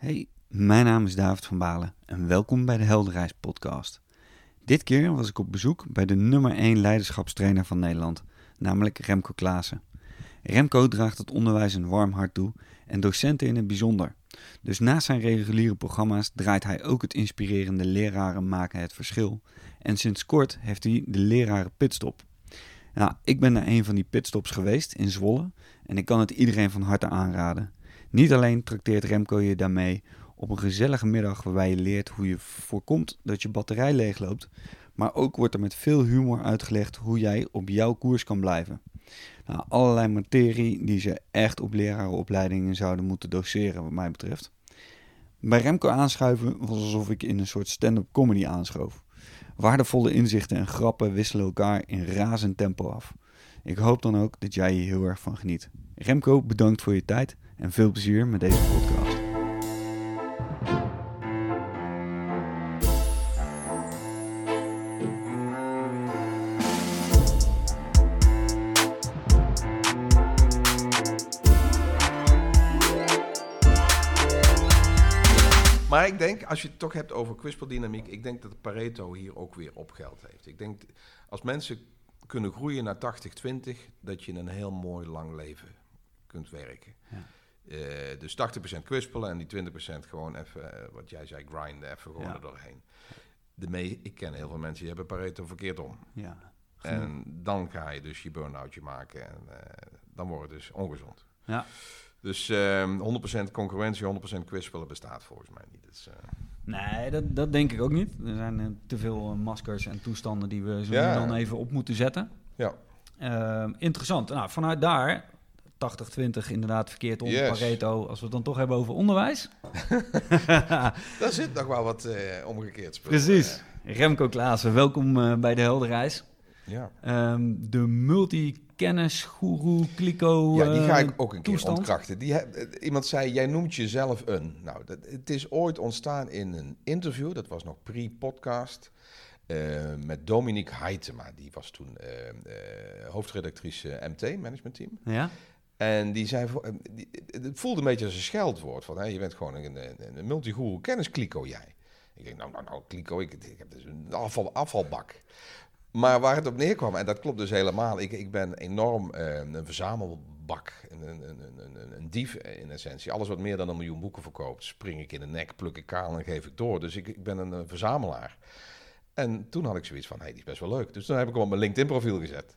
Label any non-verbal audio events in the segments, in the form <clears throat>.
Hey, mijn naam is David van Balen en welkom bij de Helderreis podcast. Dit keer was ik op bezoek bij de nummer 1 leiderschapstrainer van Nederland, namelijk Remco Klaassen. Remco draagt het onderwijs een warm hart toe en docenten in het bijzonder. Dus naast zijn reguliere programma's draait hij ook het inspirerende Leraren maken het verschil. En sinds kort heeft hij de Leraren Pitstop. Nou, ik ben naar een van die pitstops geweest in Zwolle en ik kan het iedereen van harte aanraden. Niet alleen trakteert Remco je daarmee op een gezellige middag waarbij je leert hoe je voorkomt dat je batterij leegloopt, maar ook wordt er met veel humor uitgelegd hoe jij op jouw koers kan blijven. Nou, allerlei materie die ze echt op lerarenopleidingen zouden moeten doseren, wat mij betreft. Bij Remco aanschuiven was alsof ik in een soort stand-up comedy aanschoof. Waardevolle inzichten en grappen wisselen elkaar in razend tempo af. Ik hoop dan ook dat jij hier heel erg van geniet. Remco, bedankt voor je tijd en veel plezier met deze podcast. Maar ik denk, als je het toch hebt over kwispeldynamiek, ik denk dat Pareto hier ook weer op geld heeft. Ik denk, als mensen kunnen groeien naar 80-20, dat je een heel mooi lang leven kunt werken. Ja. Eh, dus 80% kwispelen en die 20% gewoon even, eh, wat jij zei, grinden, even gewoon Ja. er doorheen. De mee, ik ken heel veel mensen die hebben Pareto verkeerd om. Ja, En dan ga je dus je burn-outje maken en eh, dan wordt het dus ongezond. ja. Dus ehm 100% concurrentie, 100% kwispelen bestaat volgens mij niet. Dus, Nee, dat, dat denk ik ook niet. Er zijn te veel maskers en toestanden die we zo Ja. dan even op moeten zetten. ja. Ehm, interessant. Nou, vanuit daar, 80-20 inderdaad verkeerd om, Yes. Pareto. Als we het dan toch hebben over onderwijs. <laughs> Daar zit nog wel wat eh, omgekeerd spul. Precies. Remco Klaassen, welkom eh, bij de Helderreis. Eh, ja. Ehm, de multi-kennis, guru, kliko ja, die ga eh, ik ook een keer ontkrachten. Die heb- eh, iemand zei, jij noemt jezelf een. Nou, dat, het is ooit ontstaan in een interview, dat was nog pre-podcast, eh, met Dominique Heitema. Die was toen eh, eh, hoofdredactrice MT, managementteam. Ja? En die zei, het voelde een beetje als een scheldwoord. Van, hè, je bent gewoon een, een, een kenniskliko jij. Ik denk, nou, nou, nou, kliko, ik, ik heb dus een afval, afvalbak. Maar waar het op neerkwam, en dat klopt dus helemaal. Ik, ik ben enorm eh, een verzamelbak, een, een, een, een, dief in essentie. Alles wat meer dan een miljoen boeken verkoopt, spring ik in de nek, pluk ik kaal en geef ik door. Dus ik, ik ben een, verzamelaar. En toen had ik zoiets van, hé, hey, die is best wel leuk. Dus toen heb ik hem op mijn LinkedIn profiel gezet.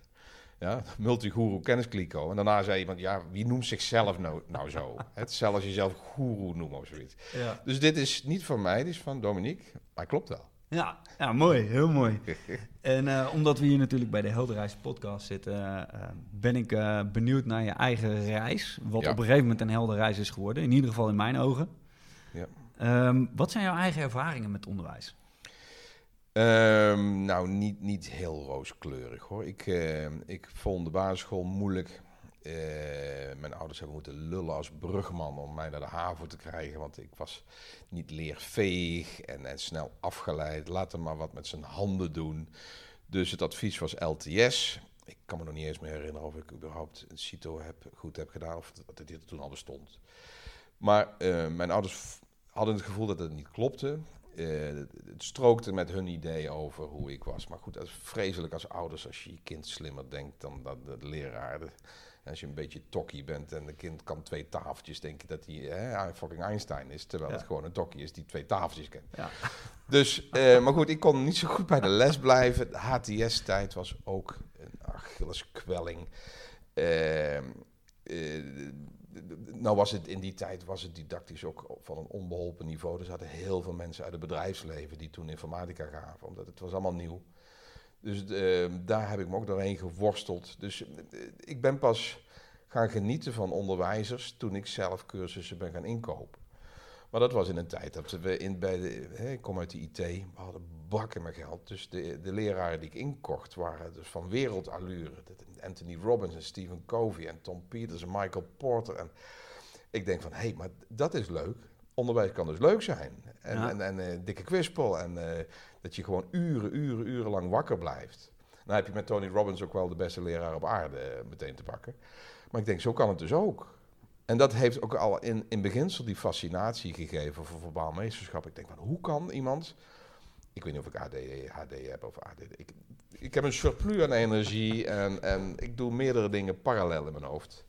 Ja, multiguru kenniskliko. En daarna zei iemand, ja, wie noemt zichzelf nou, nou zo? Het zelfs als jezelf guru noemen of zoiets. Ja. Dus dit is niet van mij, dit is van Dominique. Maar klopt wel. Ja, ja, mooi, heel mooi. <laughs> En eh, omdat we hier natuurlijk bij de Helderreis podcast zitten, eh, ben ik eh, benieuwd naar je eigen reis. Wat Ja. op een gegeven moment een helderreis is geworden, in ieder geval in mijn ogen. Ja. Ehm, wat zijn jouw eigen ervaringen met onderwijs? Ehm, nou, niet, niet heel rooskleurig hoor. Ik, eh, ik vond de basisschool moeilijk. Eh, mijn ouders hebben moeten lullen als brugman om mij naar de HAVO te krijgen. Want ik was niet leerveeg en, en snel afgeleid. Laat hem maar wat met zijn handen doen. Dus het advies was LTS. Ik kan me nog niet eens meer herinneren of ik überhaupt een CITO heb, goed heb gedaan. Of dat dit toen al bestond. Maar mijn ouders hadden het gevoel dat het niet klopte. Eh, het strookte met hun idee over hoe ik was. Maar goed, dat is vreselijk als ouders als je je kind slimmer denkt dan dat de leraar. De- als je een beetje tokkie bent en de kind kan twee tafeltjes, denk je dat hij hè, fucking Einstein is. Terwijl Ja. het gewoon een tokkie is die twee tafeltjes kent. Ja. Dus, eh, maar goed, ik kon niet zo goed bij de les blijven. De HTS-tijd was ook een Achilleskwelling. Eh, nou was het in die tijd was het didactisch ook van een onbeholpen niveau. Er zaten heel veel mensen uit het bedrijfsleven die toen informatica gaven, omdat het was allemaal nieuw. Dus eh, daar heb ik me ook doorheen geworsteld. Dus eh, ik ben pas gaan genieten van onderwijzers toen ik zelf cursussen ben gaan inkopen. Maar dat was in een tijd dat we in, bij de, hè, ik kom uit de IT, we hadden bakken met geld. Dus de, de leraren die ik inkocht waren dus van wereldallure. Anthony Robbins en Stephen Covey en Tom Peters en Michael Porter. En ik denk van, hé, hey, maar dat is leuk. Onderwijs kan dus leuk zijn. En, Ja. en, en eh, dikke kwispel. En eh, dat je gewoon uren, uren, uren lang wakker blijft. Dan heb je met Tony Robbins ook wel de beste leraar op aarde eh, meteen te pakken. Maar ik denk, zo kan het dus ook. En dat heeft ook al in, in beginsel die fascinatie gegeven voor verbaal meesterschap. Ik denk van, hoe kan iemand... Ik weet niet of ik ADHD heb of ADD. Ik, ik heb een surplus aan energie en, en ik doe meerdere dingen parallel in mijn hoofd.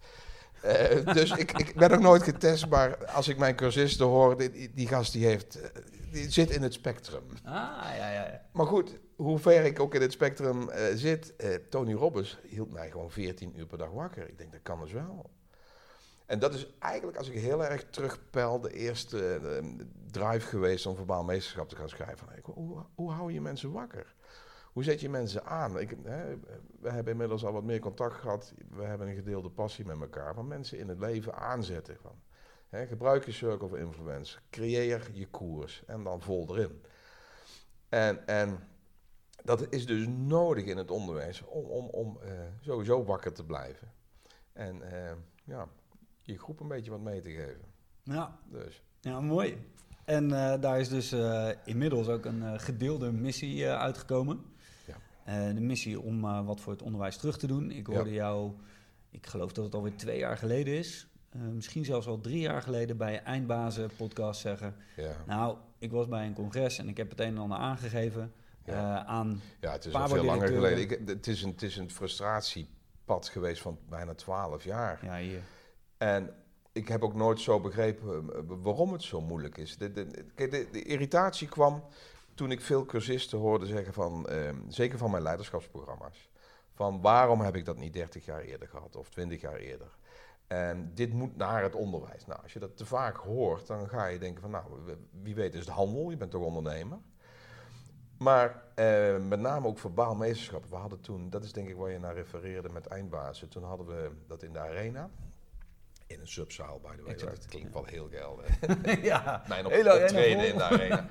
Uh, dus ik, ik ben nog nooit getest, maar als ik mijn cursisten hoor, die, die gast die heeft, eh, die zit in het spectrum. Ah, ja, ja, ja. Maar goed, hoe ver ik ook in het spectrum uh, zit, Tony Robbins hield mij gewoon 14 uur per dag wakker. Ik denk, dat kan dus wel. En dat is eigenlijk, als ik heel erg terugpel, de eerste drive geweest om verbaal meesterschap te gaan schrijven. Hoe, hoe hou je mensen wakker? Hoe zet je mensen aan? Ik, hè, we hebben inmiddels al wat meer contact gehad. We hebben een gedeelde passie met elkaar. Van mensen in het leven aanzetten. Van, hè, gebruik je circle of influence. Creëer je koers. En dan vol erin. En, en dat is dus nodig in het onderwijs om, om, om uh, sowieso wakker te blijven. En ja, je groep een beetje wat mee te geven. Ja, dus. ja mooi. En uh, daar is dus inmiddels ook een gedeelde missie uitgekomen. Eh, de missie om wat voor het onderwijs terug te doen. Ik hoorde jou, ik geloof dat het alweer twee jaar geleden is, misschien zelfs al drie jaar geleden bij Eindbazen podcast zeggen. Ja. Nou, ik was bij een congres en ik heb het een en ander aangegeven ja. aan. Ja, het is al veel langer geleden. Ik, het, is een, het is een frustratiepad geweest van bijna twaalf jaar. Ja, hier. En ik heb ook nooit zo begrepen waarom het zo moeilijk is. De, de irritatie kwam toen ik veel cursisten hoorde zeggen van, ehm, zeker van mijn leiderschapsprogramma's, van waarom heb ik dat niet 30 jaar eerder gehad of 20 jaar eerder? En dit moet naar het onderwijs. Nou, als je dat te vaak hoort, dan ga je denken van, nou, wie weet is het handel, je bent toch ondernemer. Maar eh, met name ook verbaal meesterschap. We hadden toen, dat is denk ik waar je naar refereerde met eindbazen. Toen hadden we dat in de arena. In een subzaal, by the way. Dat klinkt wel heel geil. <laughs> ja. Mijn op, optreden in de arena.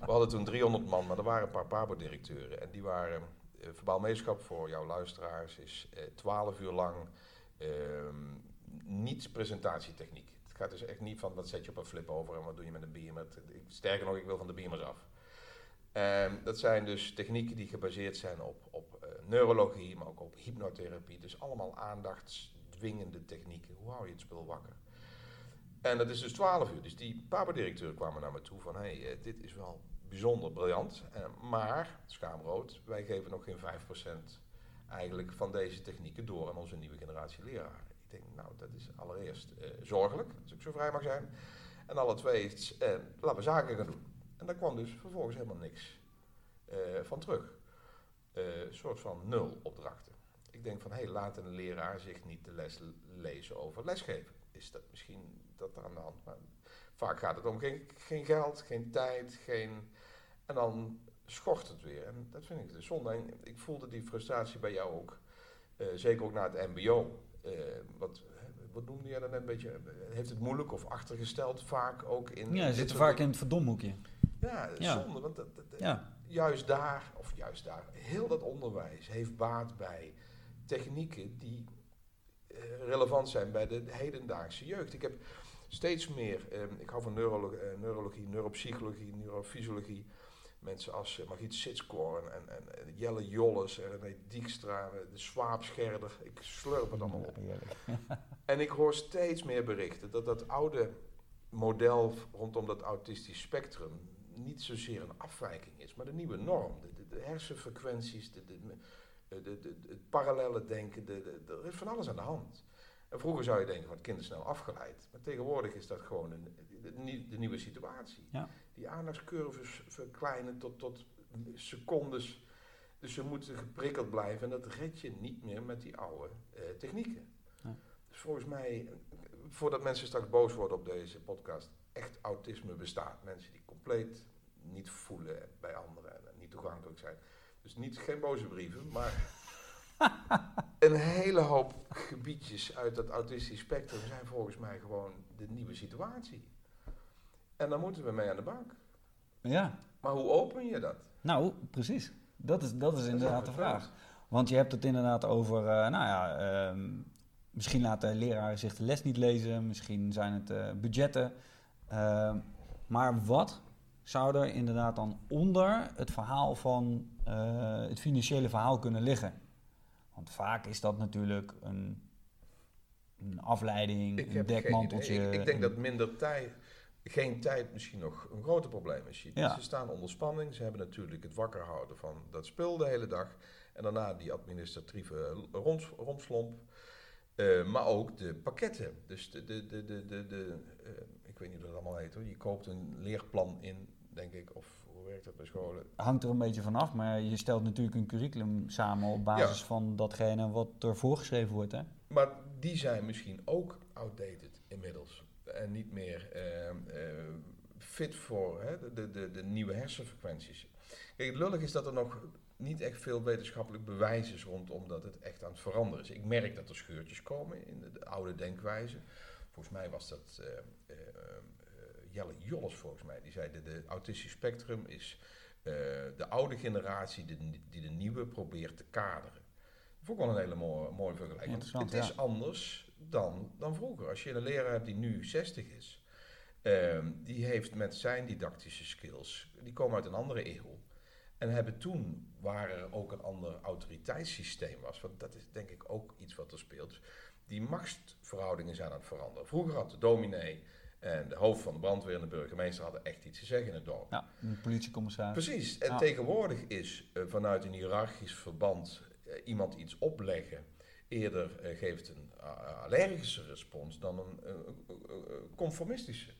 We hadden toen 300 man, maar er waren een paar Pabo-directeuren. En die waren... Uh, verbaal voor jouw luisteraars is uh, eh, 12 uur lang uh, niet presentatietechniek. Het gaat dus echt niet van wat zet je op een flip over en wat doe je met een beamer. Sterker nog, ik wil van de beamers af. Um, dat zijn dus technieken die gebaseerd zijn op, op uh, neurologie, maar ook op hypnotherapie. Dus allemaal aandachts dwingende technieken. Hoe hou je het spul wakker? En dat is dus 12 uur. Dus die papa-directeur kwamen naar me toe van... hé, hey, eh, dit is wel bijzonder briljant. Uh, maar, schaamrood, wij geven nog geen 5% eigenlijk van deze technieken door aan onze nieuwe generatie leraren. Ik denk, nou, dat is allereerst uh, zorgelijk, als ik zo vrij mag zijn. En alle twee, laten we zaken gaan doen. En daar kwam dus vervolgens helemaal niks van terug. Een soort van nul opdrachten. Ik denk van, hé, hey, laat een leraar zich niet de les lezen over lesgeven. Is dat misschien dat aan de hand? Maar vaak gaat het om geen, geen geld, geen tijd, geen... En dan schort het weer. En dat vind ik dus zonde. En ik voelde die frustratie bij jou ook. Uh, zeker ook naar het mbo. Uh, wat, wat noemde jij dan een beetje? Heeft het moeilijk of achtergesteld vaak ook in... Ja, zit vaak in het verdomhoekje. Ja, ja. zonde. Want dat, dat, ja. juist daar, of juist daar, heel dat onderwijs heeft baat bij technieken die uh, relevant zijn bij de hedendaagse jeugd. Ik heb steeds meer, um, ik hou van neurolo uh, neurologie, neuropsychologie, neurofysiologie. Mensen als uh, Margriet Sitskoorn en, en, en, Jelle Jolles en René Dijkstra, de Swaapscherder. Ik slurp het allemaal op. <laughs> en ik hoor steeds meer berichten dat dat oude model rondom dat autistisch spectrum niet zozeer een afwijking is, maar de nieuwe norm. De, de, de hersenfrequenties, de, de, de, de, het parallele denken, de, er is van alles aan de hand. En vroeger zou je denken van het kind is snel afgeleid. Maar tegenwoordig is dat gewoon een, de, nieuwe situatie. Ja. Die aandachtscurves verkleinen tot, tot secondes. Dus ze moeten geprikkeld blijven. En dat red je niet meer met die oude eh, technieken. Ja. Dus volgens mij, voordat mensen straks boos worden op deze podcast, echt autisme bestaat. Mensen die compleet niet voelen bij anderen en niet toegankelijk zijn. Dus niet, geen boze brieven, maar <laughs> een hele hoop gebiedjes uit dat autistisch spectrum zijn volgens mij gewoon de nieuwe situatie. En dan moeten we mee aan de bank. Ja. Maar hoe open je dat? Nou, precies. Dat is, dat is inderdaad de vraag. Want je hebt het inderdaad over, uh, nou ja, ehm, misschien laten leraren zich de les niet lezen, misschien zijn het uh, budgetten. Uh, maar wat zou er inderdaad dan onder het verhaal van uh, het financiële verhaal kunnen liggen? Want vaak is dat natuurlijk een een afleiding, Ik een dekmanteltje. Ik, ik denk een- dat minder tijd, geen tijd misschien nog een groter probleem is. Ja. Ze staan onder spanning. Ze hebben natuurlijk het wakker houden van dat spul de hele dag. En daarna die administratieve rons, romslomp. Eh, maar ook de pakketten. Dus de, de, de, de, de, de eh, ik weet niet hoe dat allemaal heet hoor. Je koopt een leerplan in, denk ik. Of hoe werkt dat bij scholen? hangt er een beetje vanaf, maar je stelt natuurlijk een curriculum samen op basis Ja. van datgene wat er voorgeschreven wordt. Hè? Maar die zijn misschien ook outdated inmiddels. En niet meer eh, eh, fit voor hè, de, de, de, de nieuwe hersenfrequenties. Kijk, het lullig is dat er nog niet echt veel wetenschappelijk bewijs is rondom dat het echt aan het veranderen is. Ik merk dat er scheurtjes komen in de, de oude denkwijze. Volgens mij was dat eh, Jelle Jolles volgens mij. Die zei dat de autistisch spectrum is eh, de oude generatie die, die de nieuwe probeert te kaderen. Vond ik wel een hele mooie, mooie vergelijking. Het is ja. anders dan, dan vroeger. Als je een leraar hebt die nu 60 is, ehm, die heeft met zijn didactische skills, die komen uit een andere eeuw. En hebben toen, waar er ook een ander autoriteitssysteem was, want dat is denk ik ook iets wat er speelt. Die machtsverhoudingen zijn aan het veranderen. Vroeger had de dominee en de hoofd van de brandweer en de burgemeester hadden echt iets te zeggen in het dorp. Ja, een politiecommissaris. Precies. En Ja. tegenwoordig is eh, vanuit een hiërarchisch verband eh, iemand iets opleggen eerder eh, geeft een allergische respons dan een conformistische.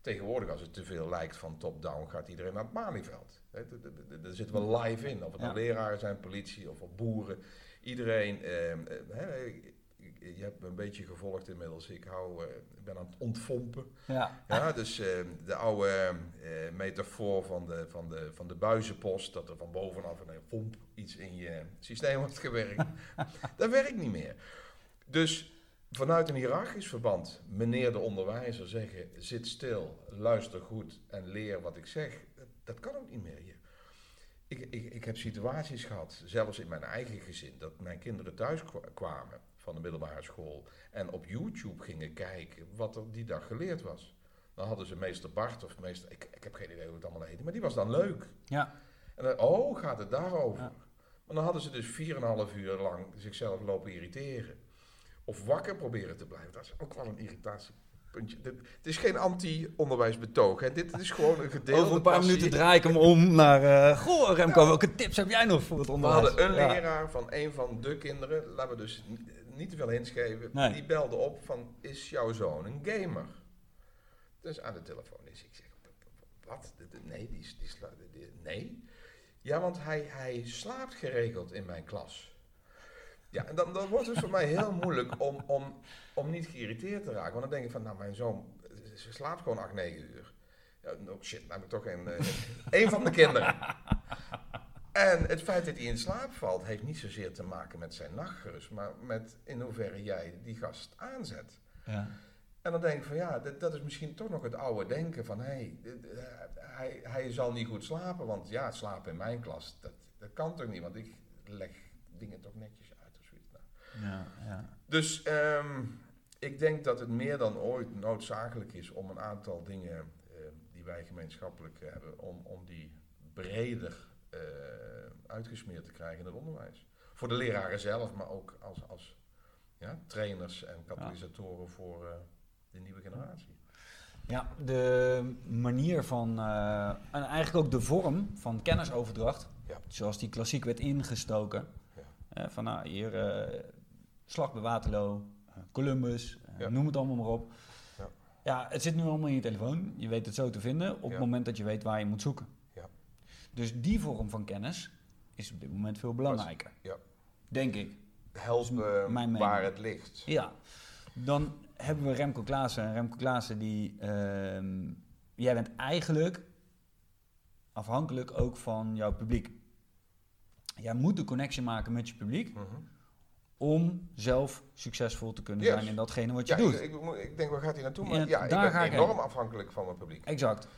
Tegenwoordig, als het te veel lijkt van top-down, gaat iedereen naar het Malieveld. Daar zitten we live in. Of het nou Ja. leraren zijn, politie of boeren. Iedereen. eh, eh, ik- je hebt me een beetje gevolgd inmiddels. Ik, hou, eh, ben aan het ontvompen. Ja, Ja, dus eh, de oude eh, metafoor van de, van, de, van de buizenpost, dat er van bovenaf een pomp iets in je systeem wordt gewerkt, <laughs> dat werkt niet meer. Dus vanuit een hiërarchisch verband, meneer de onderwijzer zeggen, zit stil, luister goed en leer wat ik zeg, dat, dat kan ook niet meer hier. Ik, ik, ik heb situaties gehad, zelfs in mijn eigen gezin, dat mijn kinderen thuis kwa- kwamen van de middelbare school en op YouTube gingen kijken wat er die dag geleerd was. Dan hadden ze meester Bart of meester, ik, ik heb geen idee hoe het allemaal heette, maar die was dan leuk. ja. En dan, oh, gaat het daarover? Ja. Maar dan hadden ze dus 4,5 uur lang zichzelf lopen irriteren. Of wakker proberen te blijven. Dat is ook wel een irritatiepuntje. Dit- Het is geen anti-onderwijsbetoog. hè. Dit is gewoon een gedeelde Over een paar passie. minuten draai ik hem om naar... eh goh, Remco, welke tips heb jij nog voor het We onderwijs? hadden een Ja. leraar van een van de kinderen, laten we dus niet te veel hints geven, Nee. die belde op van, is jouw zoon een gamer? Dus aan de telefoon is ik zeg, wat? Nee, die, die die- nee. Ja, want hij, hij slaapt geregeld in mijn klas. Ja, en dan, dan wordt het voor mij heel moeilijk om, om, om niet geïrriteerd te raken. Want dan denk ik van, nou, mijn zoon ze slaapt gewoon 8, 9 uur. Ja, no shit, nou heb ik toch een, eh, een van de kinderen. En het feit dat hij in slaap valt, heeft niet zozeer te maken met zijn nachtgerust, maar met in hoeverre jij die gast aanzet. Ja. En dan denk ik van ja, dat, dat is misschien toch nog het oude denken van hé, hey, eh, hij, hij zal niet goed slapen, want ja, slapen in mijn klas, dat, dat kan toch niet, want ik leg dingen toch netjes uit of zoiets. Nou. Ja, ja. Dus ehm, ik denk dat het meer dan ooit noodzakelijk is om een aantal dingen eh, die wij gemeenschappelijk hebben, om, om die breder eh, uitgesmeerd te krijgen in het onderwijs. Voor de leraren zelf, maar ook als, als ja, trainers en katalysatoren voor eh, de nieuwe generatie. Ja, de manier van, eh, en eigenlijk ook de vorm van kennisoverdracht, Ja. zoals die klassiek werd ingestoken. Ja. Van nou, hier, slag bij Waterloo, Columbus, noem het allemaal maar op. Ja. Ja, het zit nu allemaal in je telefoon. Je weet het zo te vinden op het moment dat je weet waar je moet zoeken. Dus die vorm van kennis is op dit moment veel belangrijker. Ja. Denk ik. Helpen mijn mening. waar het ligt. Ja, dan hebben we Remco Klaassen. En Remco Klaassen, die, ehm, jij bent eigenlijk afhankelijk ook van jouw publiek. Jij moet de connectie maken met je publiek Mhm. om zelf succesvol te kunnen Yes. zijn in datgene wat je Ja, doet. ik, ik, ik denk, waar gaat hij naartoe? Maar Ja, ja, ik ben ga enorm heen. afhankelijk van mijn publiek. Exact.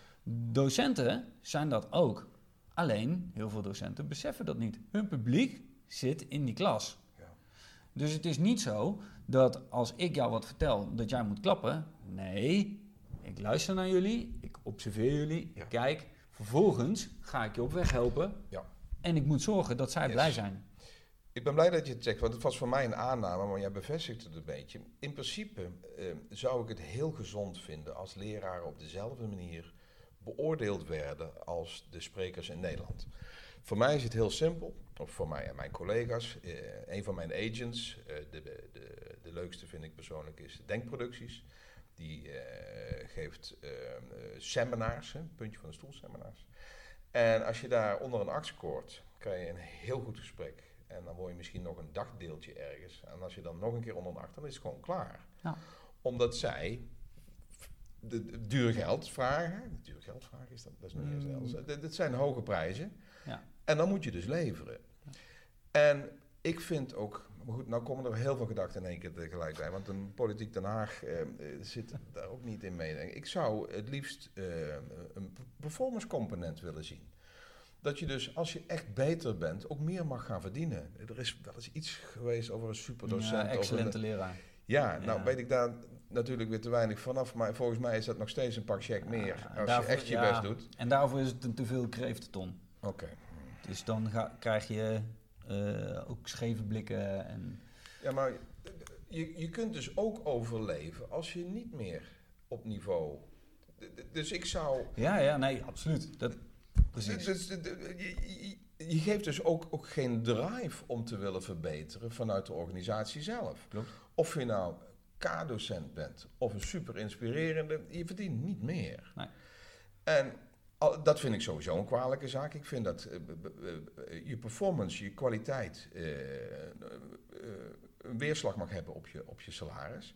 Docenten zijn dat ook. Alleen, heel veel docenten beseffen dat niet. Hun publiek zit in die klas. Ja. Dus het is niet zo dat als ik jou wat vertel, dat jij moet klappen. Nee, ik luister naar jullie, ik observeer jullie, Ja. ik kijk. Vervolgens ga ik je op weg helpen. Ja. En ik moet zorgen dat zij Yes. blij zijn. Ik ben blij dat je het zegt, want het was voor mij een aanname, maar jij bevestigt het een beetje. In principe eh, zou ik het heel gezond vinden als leraren op dezelfde manier beoordeeld werden als de sprekers in Nederland. Voor mij is het heel simpel, of voor mij en mijn collega's. Eh, een van mijn agents, eh, de, de, de, leukste vind ik persoonlijk, is Denkproducties. Die eh, geeft seminars, hè, puntje van de stoel seminars. En als je daar onder een act scoort, krijg je een heel goed gesprek. En dan word je misschien nog een dagdeeltje ergens. En als je dan nog een keer onder een act, dan is het gewoon klaar. Ja. Omdat zij de, de duur geld vragen. Duur geld vragen is dat, dat is nog niet eens Mm. Dit zijn hoge prijzen. Ja. En dan moet je dus leveren. En ik vind ook, maar goed, nou komen er heel veel gedachten in één keer tegelijk bij, want een politiek Den Haag eh, eh, zit daar ook niet in mee. Ik zou het liefst eh, een performance component willen zien. Dat je dus, als je echt beter bent, ook meer mag gaan verdienen. Er is wel eens iets geweest over een superdocent. Ja, een- excellente leraar. ja, nou Ja. weet ik daar natuurlijk weer te weinig vanaf. Maar volgens mij is dat nog steeds een pak check meer. Ja, als daarvoor- je echt je ja. best doet. En daarvoor is het een te veel kreeftenton. Oké. Dus dan ga, krijg je eh, ook scheve blikken en... Ja, maar je, je kunt dus ook overleven als je niet meer op niveau... Dus ik zou... Ja, ja, nee, absoluut. Dat, precies. Dus, je geeft dus ook, ook geen drive om te willen verbeteren vanuit de organisatie zelf. Klopt. Of je nou K-docent bent of een super inspirerende, je verdient niet meer. Nee. En dat vind ik sowieso een kwalijke zaak. Ik vind dat eh, eh, je performance, je kwaliteit eh, een weerslag mag hebben op je, op je salaris.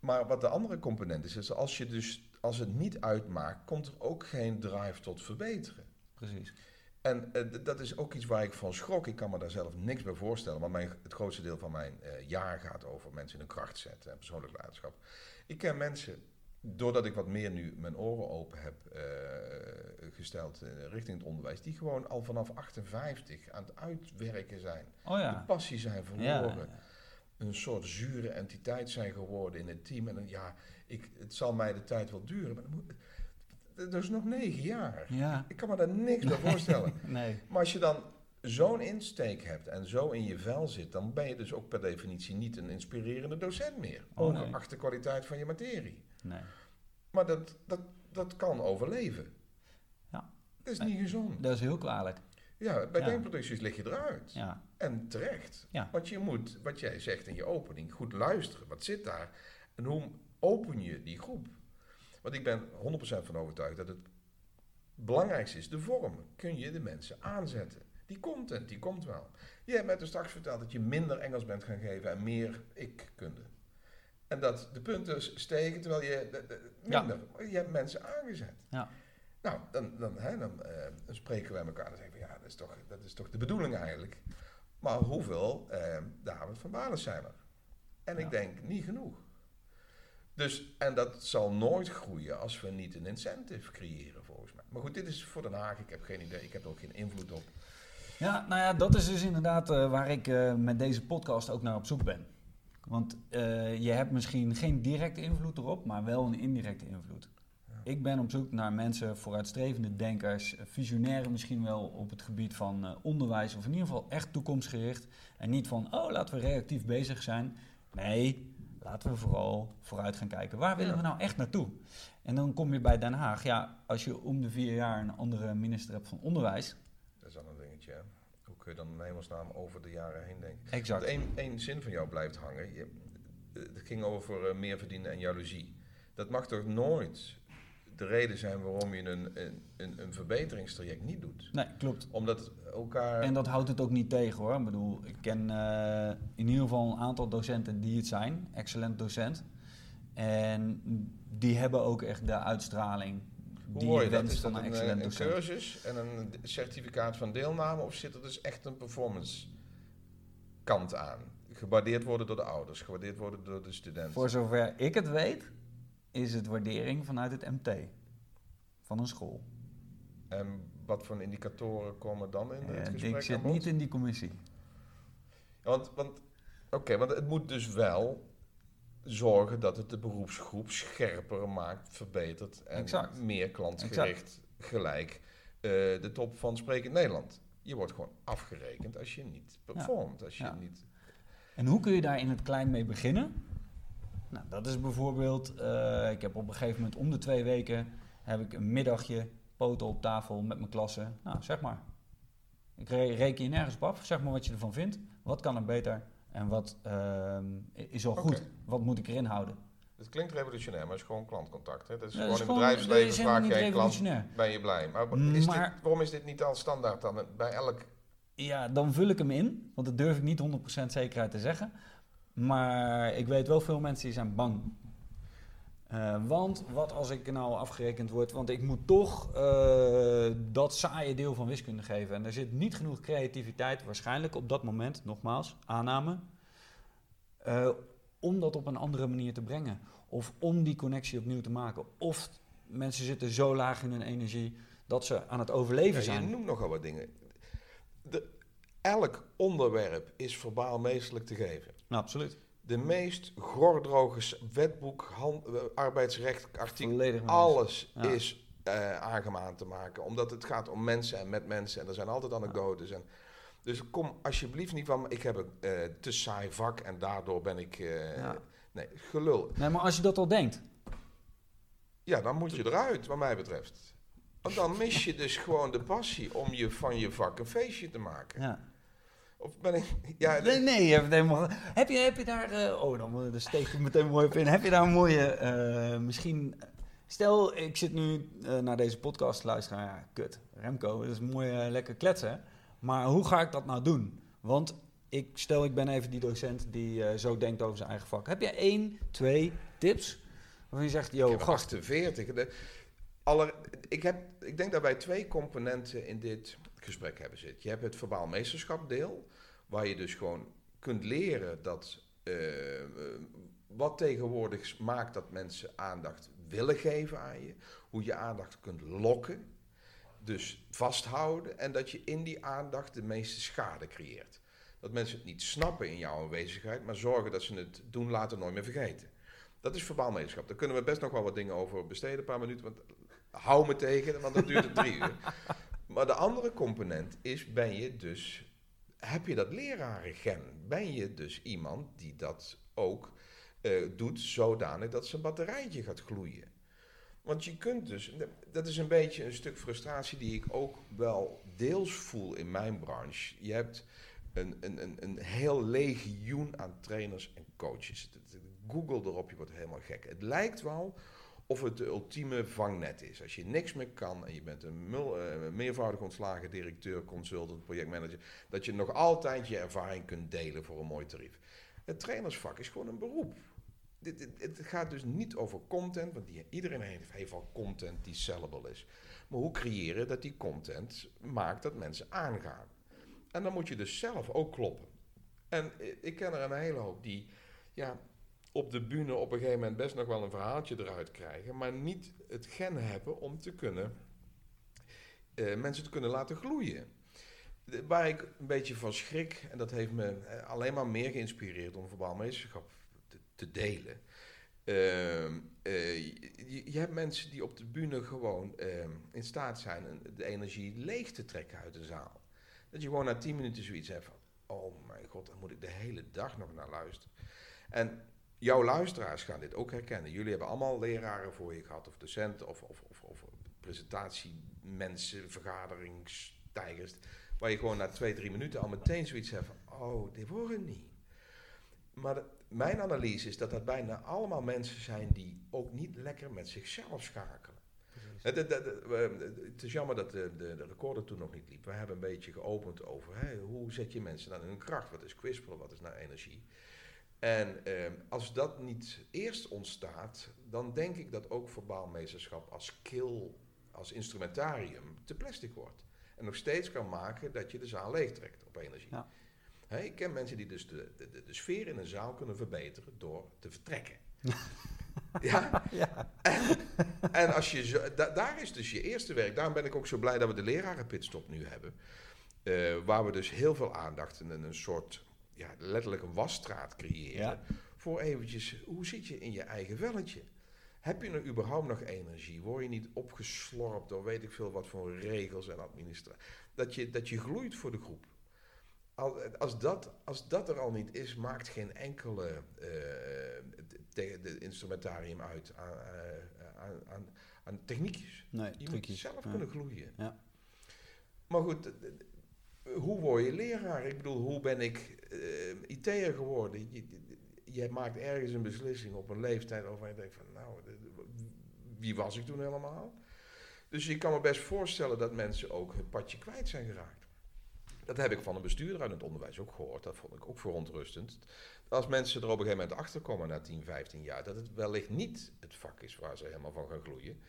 Maar wat de andere component is, is als, je dus, als het niet uitmaakt, komt er ook geen drive tot verbeteren. precies. En eh, dat is ook iets waar ik van schrok. Ik kan me daar zelf niks bij voorstellen. Want mijn, het grootste deel van mijn eh, jaar gaat over mensen in hun kracht zetten en persoonlijk leiderschap. Ik ken mensen, doordat ik wat meer nu mijn oren open heb eh, gesteld richting het onderwijs, die gewoon al vanaf 58 aan het uitwerken zijn. Oh De ja. passie zijn Ja, verloren. Een soort zure entiteit zijn geworden in het team. En dan, ja, ik, het zal mij de tijd wel duren. Maar moet, dat is nog negen jaar. ja. Ik kan me daar niks bij voorstellen. <laughs> Nee. Maar als je dan zo'n insteek hebt en zo in je vel zit, dan ben je dus ook per definitie niet een inspirerende docent meer. Oh, nee. ongeacht de kwaliteit van je materie. Nee. Maar dat, dat, dat kan overleven. Ja. Dat is Nee. niet gezond. Dat is heel kwalijk. Ja, bij Ja. denkproducties lig je eruit. Ja. En terecht. Ja. Want je moet, wat jij zegt in je opening, goed luisteren. Wat zit daar? En hoe open je die groep? Want ik ben 100% van overtuigd dat het belangrijkste is, de vorm. Kun je de mensen aanzetten? Die content, die komt wel. Je hebt mij dus straks verteld dat je minder Engels bent gaan geven en meer ik-kunde. En dat de punten stegen terwijl je de- de- Ja. minder. Je hebt mensen aangezet. Ja. Nou, dan, dan, hè, dan, eh, dan spreken wij elkaar en zeggen we, ja, dat is, toch, dat is toch de bedoeling eigenlijk. Maar hoeveel eh, David van Balen zijn er? En Ja. ik denk, niet genoeg. Dus, en dat zal nooit groeien als we niet een incentive creëren, volgens mij. Maar goed, dit is voor Den Haag, ik heb geen idee, ik heb er ook geen invloed op. Ja, nou ja, dat is dus inderdaad eh, waar ik eh, met deze podcast ook naar op zoek ben. Want eh, je hebt misschien geen directe invloed erop, maar wel een indirecte invloed. Ja. Ik ben op zoek naar mensen, vooruitstrevende denkers, visionairen misschien wel op het gebied van onderwijs, of in ieder geval echt toekomstgericht. En niet van, oh, laten we reactief bezig zijn. Nee, laten we vooral vooruit gaan kijken. Waar willen we nou echt naartoe? En dan kom je bij Den Haag. Ja, als je om de vier jaar een andere minister hebt van onderwijs. Dat is dan een dingetje, hè. Hoe kun je dan in hemelsnaam over de jaren heen denken? Exact. Één, één zin van jou blijft hangen. Je, het ging over eh, meer verdienen en jaloezie. Dat mag toch nooit de reden zijn waarom je een, een, een, verbeteringstraject niet doet? Nee, klopt. Omdat elkaar... En dat houdt het ook niet tegen hoor. Ik bedoel, ik ken eh, in ieder geval een aantal docenten die het zijn. Excellent docent. En die hebben ook echt de uitstraling die hoor je dat? Is van dat een een, excellent eh, een docent. cursus en een certificaat van deelname? Of zit er dus echt een performance kant aan? Gewaardeerd worden door de ouders, gewaardeerd worden door de studenten. Voor zover ik het weet, is het waardering vanuit het MT. Van een school. En wat voor indicatoren komen dan in het En gesprek ik zit niet in die commissie. Want, want, oké, want het moet dus wel zorgen dat het de beroepsgroep scherper maakt, verbetert en Exact. meer klantgericht gelijk eh, de top van Sprekend Nederland Je wordt gewoon afgerekend als je niet performt. Als je Ja. niet... En hoe kun je daar in het klein mee beginnen? Nou, dat is bijvoorbeeld, eh, ik heb op een gegeven moment om de twee weken heb ik een middagje poten op tafel met mijn klasse. Nou, zeg maar. Ik re- reken je nergens op af. Zeg maar wat je ervan vindt. Wat kan er beter en wat ehm, is al goed? Wat moet ik erin houden? Het klinkt revolutionair, maar het is gewoon klantcontact. Hè? Dat is Ja, gewoon in het bedrijfsleven niet jij klant, ben je blij. Maar, is Maar- dit, waarom is dit niet al standaard dan bij elk... Ja, dan vul ik hem in, want dat durf ik niet 100% zekerheid te zeggen. Maar ik weet wel veel mensen die zijn bang. Eh, want wat als ik nou afgerekend word? Want ik moet toch eh, dat saaie deel van wiskunde geven. En er zit niet genoeg creativiteit, waarschijnlijk op dat moment, nogmaals, aanname. eh, om dat op een andere manier te brengen. Of om die connectie opnieuw te maken. Of mensen zitten zo laag in hun energie dat ze aan het overleven Ja, je zijn. noemt nogal wat dingen. De, elk onderwerp is verbaal meestelijk te geven. Nou, absoluut. De meest gordroge wetboek, hand, eh, arbeidsrecht, artikel, alles Ja. is eh aangemaan te maken. Omdat het gaat om mensen en met mensen. En er zijn altijd anekdotes. En, dus kom alsjeblieft niet van, ik heb een eh, te saai vak en daardoor ben ik... Ja. Nee, gelul. Nee, maar als je dat al denkt. Ja, dan moet je eruit, wat mij betreft. Want dan mis je dus gewoon de passie om je van je vak een feestje te maken. Ja. Of ben ik... <laughs> Ja, Nee, nee, je hebt het helemaal. Heb je, heb je daar. eh, oh, dan uh, steek ik meteen mooi op in. Heb je daar een mooie. eh, misschien. Stel, ik zit nu eh, naar deze podcast te luisteren. Ja, kut. Remco, dat is mooi eh, lekker kletsen. Maar hoe ga ik dat nou doen? Want ik stel, ik ben even die docent die eh, zo denkt over zijn eigen vak. Heb jij één, twee tips? Waarvan je zegt, heb gast. 48. De, aller, ik, heb, ik denk dat wij twee componenten in dit gesprek hebben zitten. Je hebt het verbaal meesterschap deel, waar je dus gewoon kunt leren dat eh, wat tegenwoordig maakt dat mensen aandacht willen geven aan je, hoe je aandacht kunt lokken, dus vasthouden en dat je in die aandacht de meeste schade creëert. Dat mensen het niet snappen in jouw aanwezigheid, maar zorgen dat ze het doen later nooit meer vergeten. Dat is verbaal meesterschap. Daar kunnen we best nog wel wat dingen over besteden, een paar minuten. Want hou me tegen, want dat duurt het drie uur. <laughs> Maar de andere component is, ben je dus, heb je dat lerarengen? Ben je dus iemand die dat ook eh, doet zodanig dat zijn batterijtje gaat gloeien? Want je kunt dus, dat is een beetje een stuk frustratie die ik ook wel deels voel in mijn branche. Je hebt een, een, een, een heel legioen aan trainers en coaches. Google erop, je wordt helemaal gek. Het lijkt wel of het de ultieme vangnet is. Als je niks meer kan en je bent een uh, meervoudig ontslagen directeur, consultant, projectmanager, dat je nog altijd je ervaring kunt delen voor een mooi tarief. Het trainersvak is gewoon een beroep. Dit, het gaat dus niet over content, want die, iedereen heeft, heeft al content die sellable is. Maar hoe creëren dat die content maakt dat mensen aangaan? En dan moet je dus zelf ook kloppen. En ik ken er een hele hoop die ja, op de bühne op een gegeven moment best nog wel een verhaaltje eruit krijgen, maar niet het gen hebben om te kunnen uh, mensen te kunnen laten gloeien. Waar ik een beetje van schrik, en dat heeft me alleen maar meer geïnspireerd om verbaal meesterschap te, delen. Uh, uh, je, je, hebt mensen die op de bühne gewoon uh, in staat zijn de energie leeg te trekken uit de zaal. Dat je gewoon na tien minuten zoiets hebt van, oh mijn god, dan moet ik de hele dag nog naar luisteren. En jouw luisteraars gaan dit ook herkennen. Jullie hebben allemaal leraren voor je gehad, of docenten, of, of, of, of presentatiemensen, vergaderingstijgers, waar je gewoon na twee, drie minuten al meteen zoiets hebt van, oh, dit wordt het niet. Maar de, mijn analyse is dat dat bijna allemaal mensen zijn die ook niet lekker met zichzelf schakelen. Het, het, het, het, is jammer dat de, de, de, recorder toen nog niet liep. We hebben een beetje geopend over hè, hoe zet je mensen dan in hun kracht. Wat is kwispelen, wat is nou energie. En eh, als dat niet eerst ontstaat, dan denk ik dat ook verbaalmeesterschap als kill, als instrumentarium, te plastic wordt. En nog steeds kan maken dat je de zaal leegtrekt op energie. Ja. Ik ken mensen die dus de, de, de, de sfeer in een zaal kunnen verbeteren door te vertrekken. <laughs> ja? ja. En, en als je zo, da, daar is dus je eerste werk. Daarom ben ik ook zo blij dat we de lerarenpitstop nu hebben. Uh, waar we dus heel veel aandacht en een soort, ja, letterlijk een wasstraat creëren. Ja. Voor eventjes, hoe zit je in je eigen velletje? Heb je nou überhaupt nog energie? Word je niet opgeslorpt door weet ik veel wat voor regels en administratie? Dat je, dat je gloeit voor de groep. Al- Als dat, als dat er al niet is, maakt geen enkele eh, de instrumentarium uit aan, eh, aan, aan, aan techniekjes. Nee, Je moet zelf Ja. kunnen gloeien. Ja. Maar goed, hoe word je leraar? Ik bedoel, hoe ben ik eh IT'er geworden? Je, maakt ergens een beslissing op een leeftijd waarvan je denkt van, nou, wie was ik toen helemaal? Dus je kan me best voorstellen dat mensen ook het padje kwijt zijn geraakt. Dat heb ik van een bestuurder uit het onderwijs ook gehoord. Dat vond ik ook verontrustend. Als mensen er op een gegeven moment achter komen na 10, 15 jaar, dat het wellicht niet het vak is waar ze helemaal van gaan gloeien.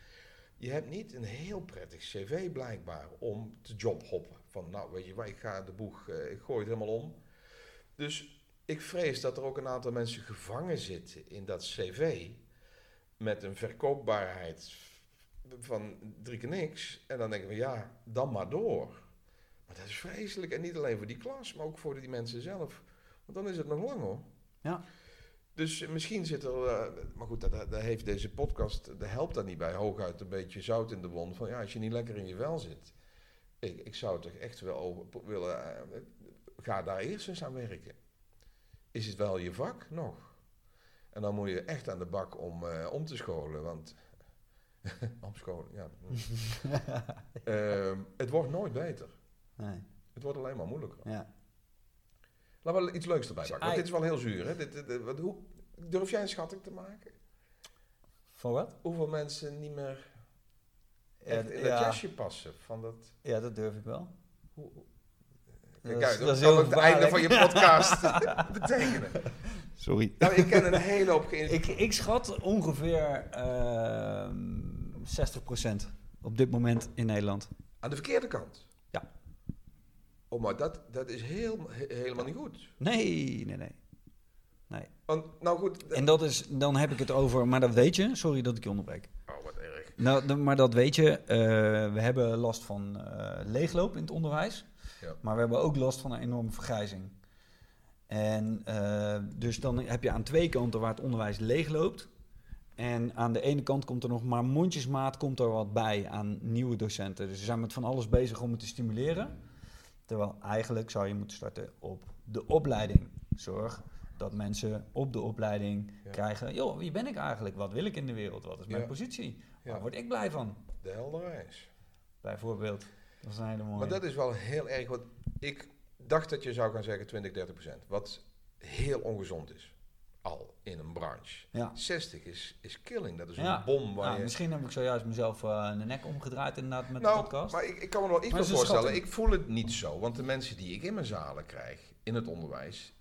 Je hebt niet een heel prettig cv blijkbaar om te jobhoppen. Van nou, weet je waar, ik ga de boeg, eh, ik gooi het helemaal om. Dus ik vrees dat er ook een aantal mensen gevangen zitten in dat cv met een verkoopbaarheid van drie keer niks. En dan denken we, ja, dan maar door. Maar dat is vreselijk. En niet alleen voor die klas, maar ook voor die mensen zelf. Want dan is het nog lang hoor. Ja. Dus misschien zit er, eh, maar goed, daar, daar heeft deze podcast, daar helpt dat niet bij. Hooguit een beetje zout in de wond. Van ja, als je niet lekker in je vel zit. Ik, ik zou toch echt wel over, willen, eh, ga daar eerst eens aan werken. Is het wel je vak? Nog. En dan moet je echt aan de bak om, eh, om te scholen, want... <laughs> Omscholen, ja. <laughs> Ehm, het wordt nooit beter. Nee. Het wordt alleen maar moeilijker. Ja. Laten we iets leuks erbij pakken, want dit is wel heel zuur. Hè? Dit, dit- dit- wat, hoe, durf jij een schatting te maken? Voor wat? Hoeveel mensen niet meer echt in dat ja, jasje passen? Van dat, ja, dat durf ik wel. hoe, Dat Kijk, is- dat, dat is kan heel ook het einde van je podcast <laughs> <laughs> betekenen. Sorry. Nou, ik ken een hele hoop... Ik, ik schat ongeveer ehm 60% op dit moment in Nederland. Aan de verkeerde kant. Ja. Oh, maar dat, dat is heel, he- helemaal niet goed. Nee, nee, nee. Want, nou goed... En dat is, dan heb ik het over, maar dat weet je. Sorry dat ik je onderbreek. Oh. Nou, maar dat weet je. eh, we hebben last van eh, leegloop in het onderwijs. Ja. Maar we hebben ook last van een enorme vergrijzing. En eh, dus dan heb je aan twee kanten waar het onderwijs leegloopt. En aan de ene kant komt er nog maar mondjesmaat komt er wat bij aan nieuwe docenten. Dus we zijn met van alles bezig om het te stimuleren. Terwijl eigenlijk zou je moeten starten op de opleiding. Zorg dat mensen op de opleiding Ja. krijgen... joh, wie ben ik eigenlijk? Wat wil ik in de wereld? Wat is mijn Ja. positie? Ja. Waar word ik blij van? De heldere reis. Bijvoorbeeld. Dat is een hele mooie. Maar dat is wel heel erg, want ik dacht dat je zou gaan zeggen 20, 30 procent. Wat heel ongezond is. Al in een branche. Ja. 60 is, is killing. Dat is Ja. een bom waar Nou, je... Misschien heb ik zojuist mezelf in de nek omgedraaid inderdaad met de Nou, podcast. maar ik, ik kan me nog iets voorstellen. schatting. Ik voel het niet zo. Want de mensen die ik in mijn zalen krijg, in het onderwijs...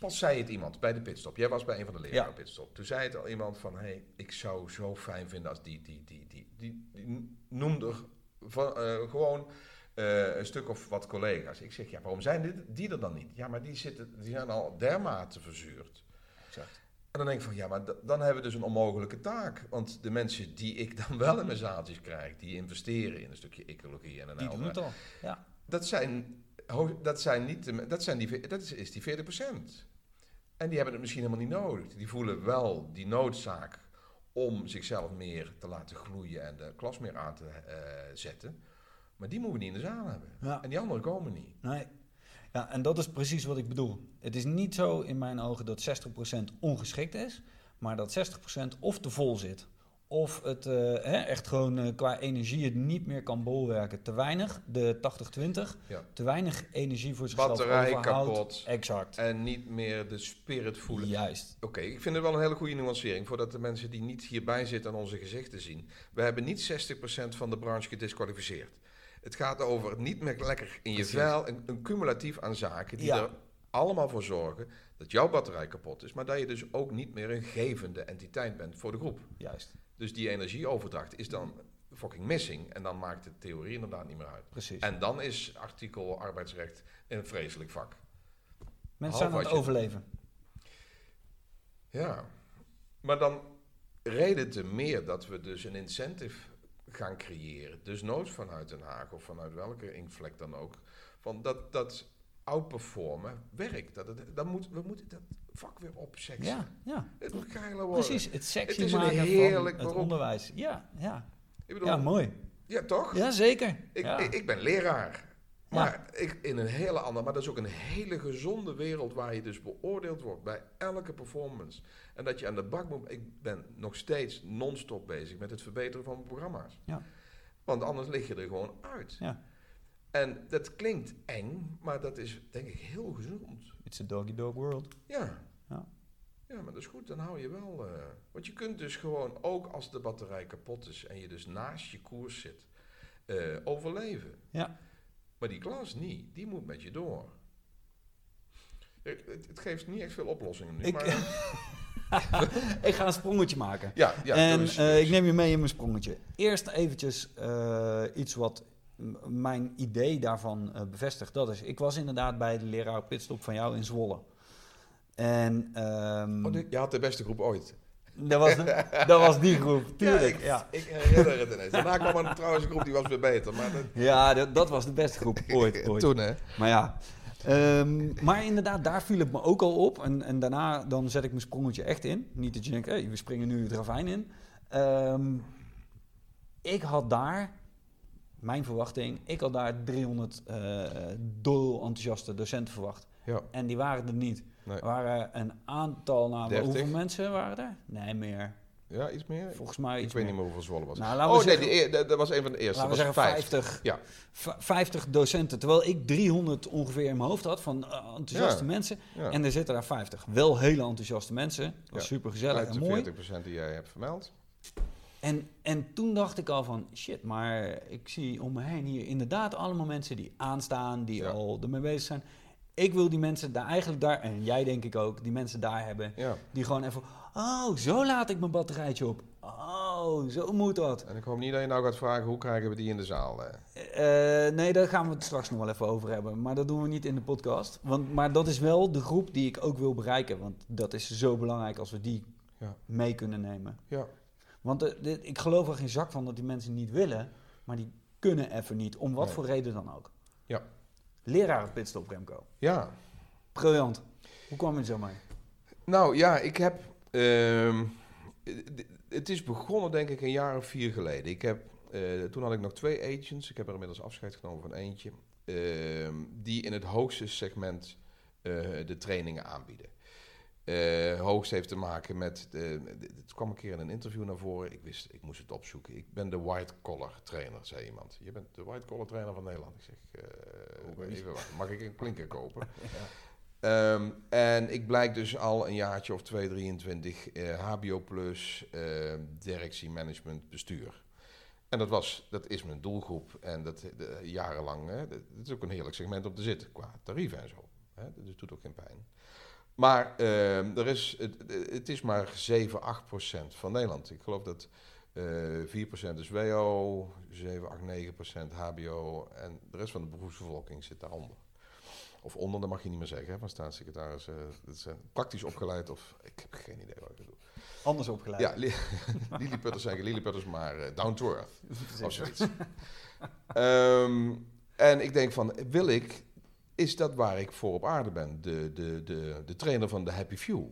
Pas zei het iemand bij de pitstop. Jij was bij een van de leraren Ja. pitstop. Toen zei het al iemand van... hey, ik zou zo fijn vinden als die... die, die, die, die, die noemde van, eh, gewoon eh, een stuk of wat collega's. Ik zeg, ja, waarom zijn dit, die er dan niet? Ja, maar die, zitten, die zijn al dermate verzuurd. Exact. En dan denk ik van, ja, maar dan hebben we dus een onmogelijke taak. Want de mensen die ik dan <laughs> wel in mijn zaaltjes krijg... die investeren in een stukje ecologie en een Die doen het al. Ja. dat zijn, dat zijn niet de, dat zijn die, dat is, is die 40%. En die hebben het misschien helemaal niet nodig. Die voelen wel die noodzaak om zichzelf meer te laten groeien en de klas meer aan te eh, zetten. Maar die moeten we niet in de zaal hebben. Ja. En die anderen komen niet. Nee. Ja, en dat is precies wat ik bedoel. Het is niet zo in mijn ogen dat 60% ongeschikt is, maar dat 60% of te vol zit. Of het eh, hè, echt gewoon eh, qua energie het niet meer kan bolwerken. Te weinig, de 80-20, Ja. te weinig energie voor zichzelf Batterij overhoudt. kapot. Exact. En niet meer de spirit voelen. Juist. Oké, ik vind het wel een hele goede nuancering. Voordat de mensen die niet hierbij zitten aan onze gezichten zien. We hebben niet 60% van de branche gedisqualificeerd. Het gaat over het niet meer lekker in je vel. Een, een cumulatief aan zaken die Ja. er allemaal voor zorgen dat jouw batterij kapot is. Maar dat je dus ook niet meer een gevende entiteit bent voor de groep. Juist. Dus die energieoverdracht is dan fucking missing. En dan maakt de theorie inderdaad niet meer uit. Precies. En dan is artikel arbeidsrecht een vreselijk vak. Mensen zijn aan het overleven. Ja, maar dan reden te meer dat we dus een incentive gaan creëren. Dus nooit vanuit Den Haag of vanuit welke inkvlek dan ook. Van dat, dat outperformen werkt. Dat, het, dat moet, we moeten dat vak weer opseksen. Ja, ja. Het moet geiler worden. Precies. Het sexy Het is een maken heerlijk van het onderwijs. Ja, ja. Ik bedoel, Ja, ja, mooi. toch? Ja, zeker. Ik, ja. ik, ik ben leraar. Maar ik, in een hele andere, maar dat is ook een hele gezonde wereld waar je dus beoordeeld wordt bij elke performance. En dat je aan de bak moet. Ik ben nog steeds non-stop bezig met het verbeteren van programma's. Ja. Want anders lig je er gewoon uit. Ja. En dat klinkt eng, maar dat is denk ik heel gezond. It's a doggy dog world. Ja. Ja. Ja, maar dat is goed, dan hou je wel. eh, want je kunt dus gewoon, ook als de batterij kapot is en je dus naast je koers zit, eh, overleven. Ja. Maar die klas niet, die moet met je door. Het, het, het geeft niet echt veel oplossingen nu. Ik- maar, <laughs> ik ga een sprongetje maken. ja, ja, en dus- eh, ik neem je mee in mijn sprongetje. Eerst eventjes eh, iets wat m- mijn idee daarvan eh, bevestigt. Dat is, ik was inderdaad bij de leraar pitstop van jou in Zwolle. En ehm, Oh, je had de beste groep ooit. dat, was de- <laughs> dat was die groep, tuurlijk. ik, Ja, ik herinner het ineens. Daarna kwam er trouwens een groep die was weer beter. Maar dat, ja dat, dat was de beste groep ooit. <laughs> ooit. toen hè. Maar ja, ehm, maar inderdaad, daar viel het me ook al op. En, en daarna dan zet ik mijn sprongetje echt in. Niet dat je denkt, hey, we springen nu het ravijn in. Ehm, ik had daar, mijn verwachting, ik had daar 300 eh dol enthousiaste docenten verwacht. Ja, En die waren er niet. nee. Er waren een aantal, 30? hoeveel mensen waren er? Nee, meer. ja, iets meer? Volgens mij ik iets weet meer. niet meer hoeveel Zwolle was. Nou, oh nee, zeggen- die dat, dat was een van de eerste. Laten we dat zeggen was vijf. 50. Ja. V- 50 docenten. Terwijl ik 300 ongeveer in mijn hoofd had van eh, enthousiaste Ja. mensen. Ja. En er zitten daar 50. Wel hele enthousiaste mensen. Dat was super gezellig en de mooi. 40% die jij hebt vermeld. En, en toen dacht ik al van shit, maar ik zie om me heen hier inderdaad allemaal mensen die aanstaan, die Ja. al ermee bezig zijn. Ik wil die mensen daar eigenlijk daar, en jij denk ik ook, die mensen daar hebben. Ja. Die gewoon even, oh, zo laat ik mijn batterijtje op. Oh, zo moet dat. En ik hoop niet dat je nou gaat vragen hoe krijgen we die in de zaal. Eh, nee, daar gaan we het straks nog wel even over hebben. Maar dat doen we niet in de podcast. Want, maar dat is wel de groep die ik ook wil bereiken. Want dat is zo belangrijk als we die Ja. mee kunnen nemen. Ja. Want dit- ik geloof er geen zak van dat die mensen niet willen. Maar die kunnen even niet. Om wat Nee. voor reden dan ook. Ja. Leraar pitstop Remco. Ja. Briljant. Hoe kwam je zo mee? Nou ja, ik heb. ehm, het is begonnen, denk ik, een jaar of vier geleden. Ik heb, eh, toen had ik nog twee agents. Ik heb er inmiddels afscheid genomen van eentje. ehm, die in het hoogste segment eh, de trainingen aanbieden. Eh hoogst heeft te maken met. De, de- het kwam een keer in een interview naar voren. Ik wist, ik moest het opzoeken. Ik ben de white collar trainer, zei iemand. Je bent de white collar trainer van Nederland. Ik zeg, eh, even wachten. Mag ik een klinker kopen? <laughs> Ehm, en ik blijk dus al een jaartje of 2, 23 eh, HBO plus, eh, directie, management, bestuur. En dat, was, dat is mijn doelgroep. En dat eh, jarenlang, hè, dat, dat is ook een heerlijk segment om te zitten qua tarieven en zo. Hè, dus het doet ook geen pijn. Maar ehm, er is, het, het is maar 7, 8 procent van Nederland. Ik geloof dat eh 4 procent is WO, 7, 8, 9 procent HBO en de rest van de beroepsbevolking zit daaronder. Of onder, dat mag je niet meer zeggen hè, van staatssecretaris. eh, dat zijn praktisch opgeleid of ik heb geen idee wat ik bedoel. Anders opgeleid. Ja, li <laughs> lilliputters zeggen lilliputters, maar eh, down to earth of zoiets. Ehm, en ik denk van, wil ik, is dat waar ik voor op aarde ben? De, de, de, de trainer van de Happy Few.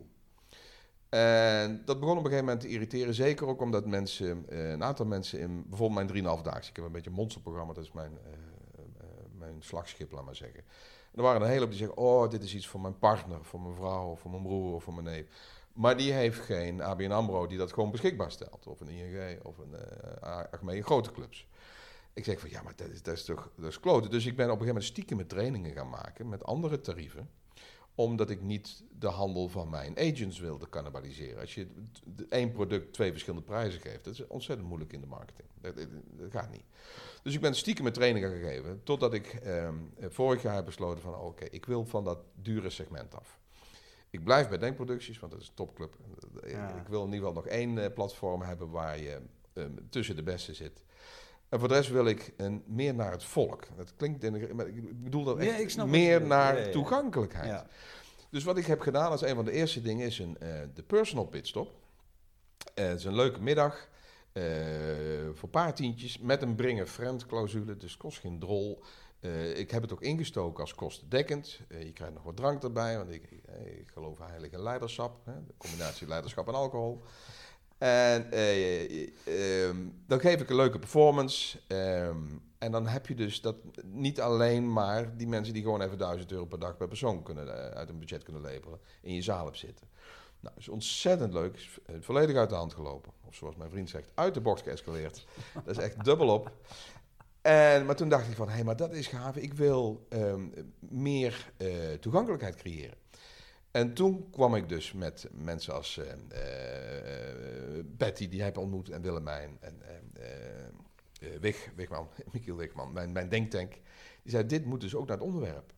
En dat begon op een gegeven moment te irriteren. Zeker ook omdat mensen, eh, een aantal mensen in bijvoorbeeld mijn 3,5 daags. Ik heb een beetje een monsterprogramma, dat is mijn, eh, eh, mijn slagschip, laat maar zeggen. En er waren een hele hoop die zeggen: Oh, dit is iets voor mijn partner, voor mijn vrouw, voor mijn broer of voor mijn neef. Maar die heeft geen ABN Ambro die dat gewoon beschikbaar stelt. Of een ING of een uh, Achmea, grote clubs. Ik zeg van ja, maar dat is, dat is toch dat is kloten. Dus ik ben op een gegeven moment stiekem met trainingen gaan maken met andere tarieven omdat ik niet de handel van mijn agents wilde cannibaliseren. Als je één product twee verschillende prijzen geeft, dat is ontzettend moeilijk in de marketing. Dat, dat, dat gaat niet. Dus ik ben stiekem met trainingen gegeven, totdat ik eh, vorig jaar heb besloten van oké, okay, ik wil van dat dure segment af. Ik blijf bij Denkproducties, want dat is een topclub. Ja. Ik wil in ieder geval nog één uh, platform hebben waar je um, tussen de beste zit. En voor de rest wil ik een, meer naar het volk. Dat klinkt, in de, maar ik bedoel dat echt meer naar ja, ja, toegankelijkheid. Dus wat ik heb gedaan als een van de eerste dingen is een, uh, de personal pitstop. Uh, het is een leuke middag uh, voor een paar tientjes met een bring-a-friend clausule. Dus kost geen drol. Eh, ik heb het ook ingestoken als kostendekkend. Je krijgt nog wat drank erbij, want ik, ik geloof heilig in leiderschap. Hè? De combinatie <laughs> leiderschap en alcohol. En ehm, dan geef ik een leuke performance. Ehm, en dan heb je dus dat niet alleen maar die mensen die gewoon even 1000 euro per dag per persoon kunnen, uit een budget kunnen leveren, in je zaal hebt zitten. Nou, is ontzettend leuk. Is volledig uit de hand gelopen. Of zoals mijn vriend zegt, uit de box geëscaleerd. dat is echt dubbel op. En, maar toen dacht ik van, hé, hey, maar dat is gaaf. Ik wil um, meer toegankelijkheid creëren. En toen kwam ik dus met mensen als uh, uh, Betty, die heb ontmoet, en Willemijn, en Wig, Wigman, <laughs> Michiel Wigman, mijn, mijn denktank. Die zei, dit moet dus ook naar het onderwerp.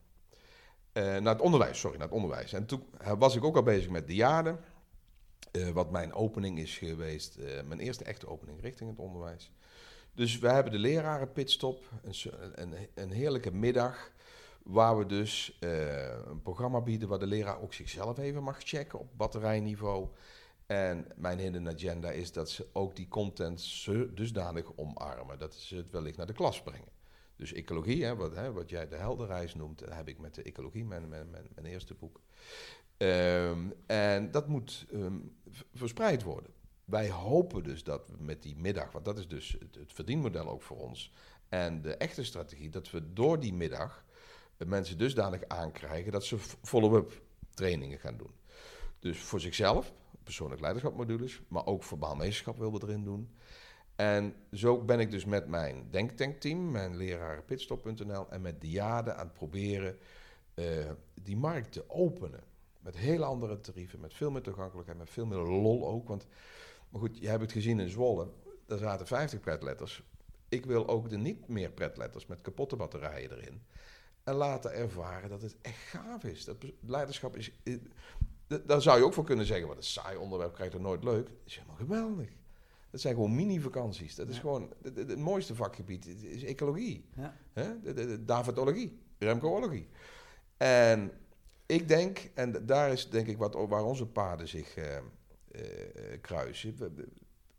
naar het onderwijs, sorry, naar het onderwijs. En toen was ik ook al bezig met de jaren. wat mijn opening is geweest, mijn eerste echte opening richting het onderwijs. Dus we hebben de leraren pitstop, een, een heerlijke middag, waar we dus uh, een programma bieden waar de leraar ook zichzelf even mag checken op batterijniveau. En mijn hidden agenda is dat ze ook die content dusdanig omarmen dat ze het wellicht naar de klas brengen. Dus ecologie, hè, wat, hè, wat jij de helderreis noemt, heb ik met de ecologie, mijn, mijn, mijn, eerste boek. Um, en dat moet um, verspreid worden wij hopen dus dat we met die middag, want dat is dus het, verdienmodel ook voor ons, en de echte strategie, dat we door die middag mensen dusdanig aankrijgen dat ze follow-up trainingen gaan doen. Dus voor zichzelf, persoonlijk leiderschapmodules, maar ook voor baanmeesterschap willen we erin doen. En zo ben ik dus met mijn denktankteam, mijn leraren pitstop.nl en met Diade aan het proberen uh, die markt te openen. Met hele andere tarieven, met veel meer toegankelijkheid, met veel meer lol ook. Want maar goed, je hebt het gezien in Zwolle. Daar zaten 50 pretletters. Ik wil ook de niet meer pretletters met kapotte batterijen erin. En laten ervaren dat het echt gaaf is. Dat leiderschap is. Daar zou je ook voor kunnen zeggen: wat een saai onderwerp krijgt er nooit leuk. Dat is helemaal geweldig. Dat zijn gewoon mini-vakanties. Dat is gewoon het, mooiste vakgebied is ecologie. Ja. Hè? De, de, Davidologie, Remcoologie. En ik denk, en daar is denk ik wat, waar onze paden zich eh, uh, kruisen.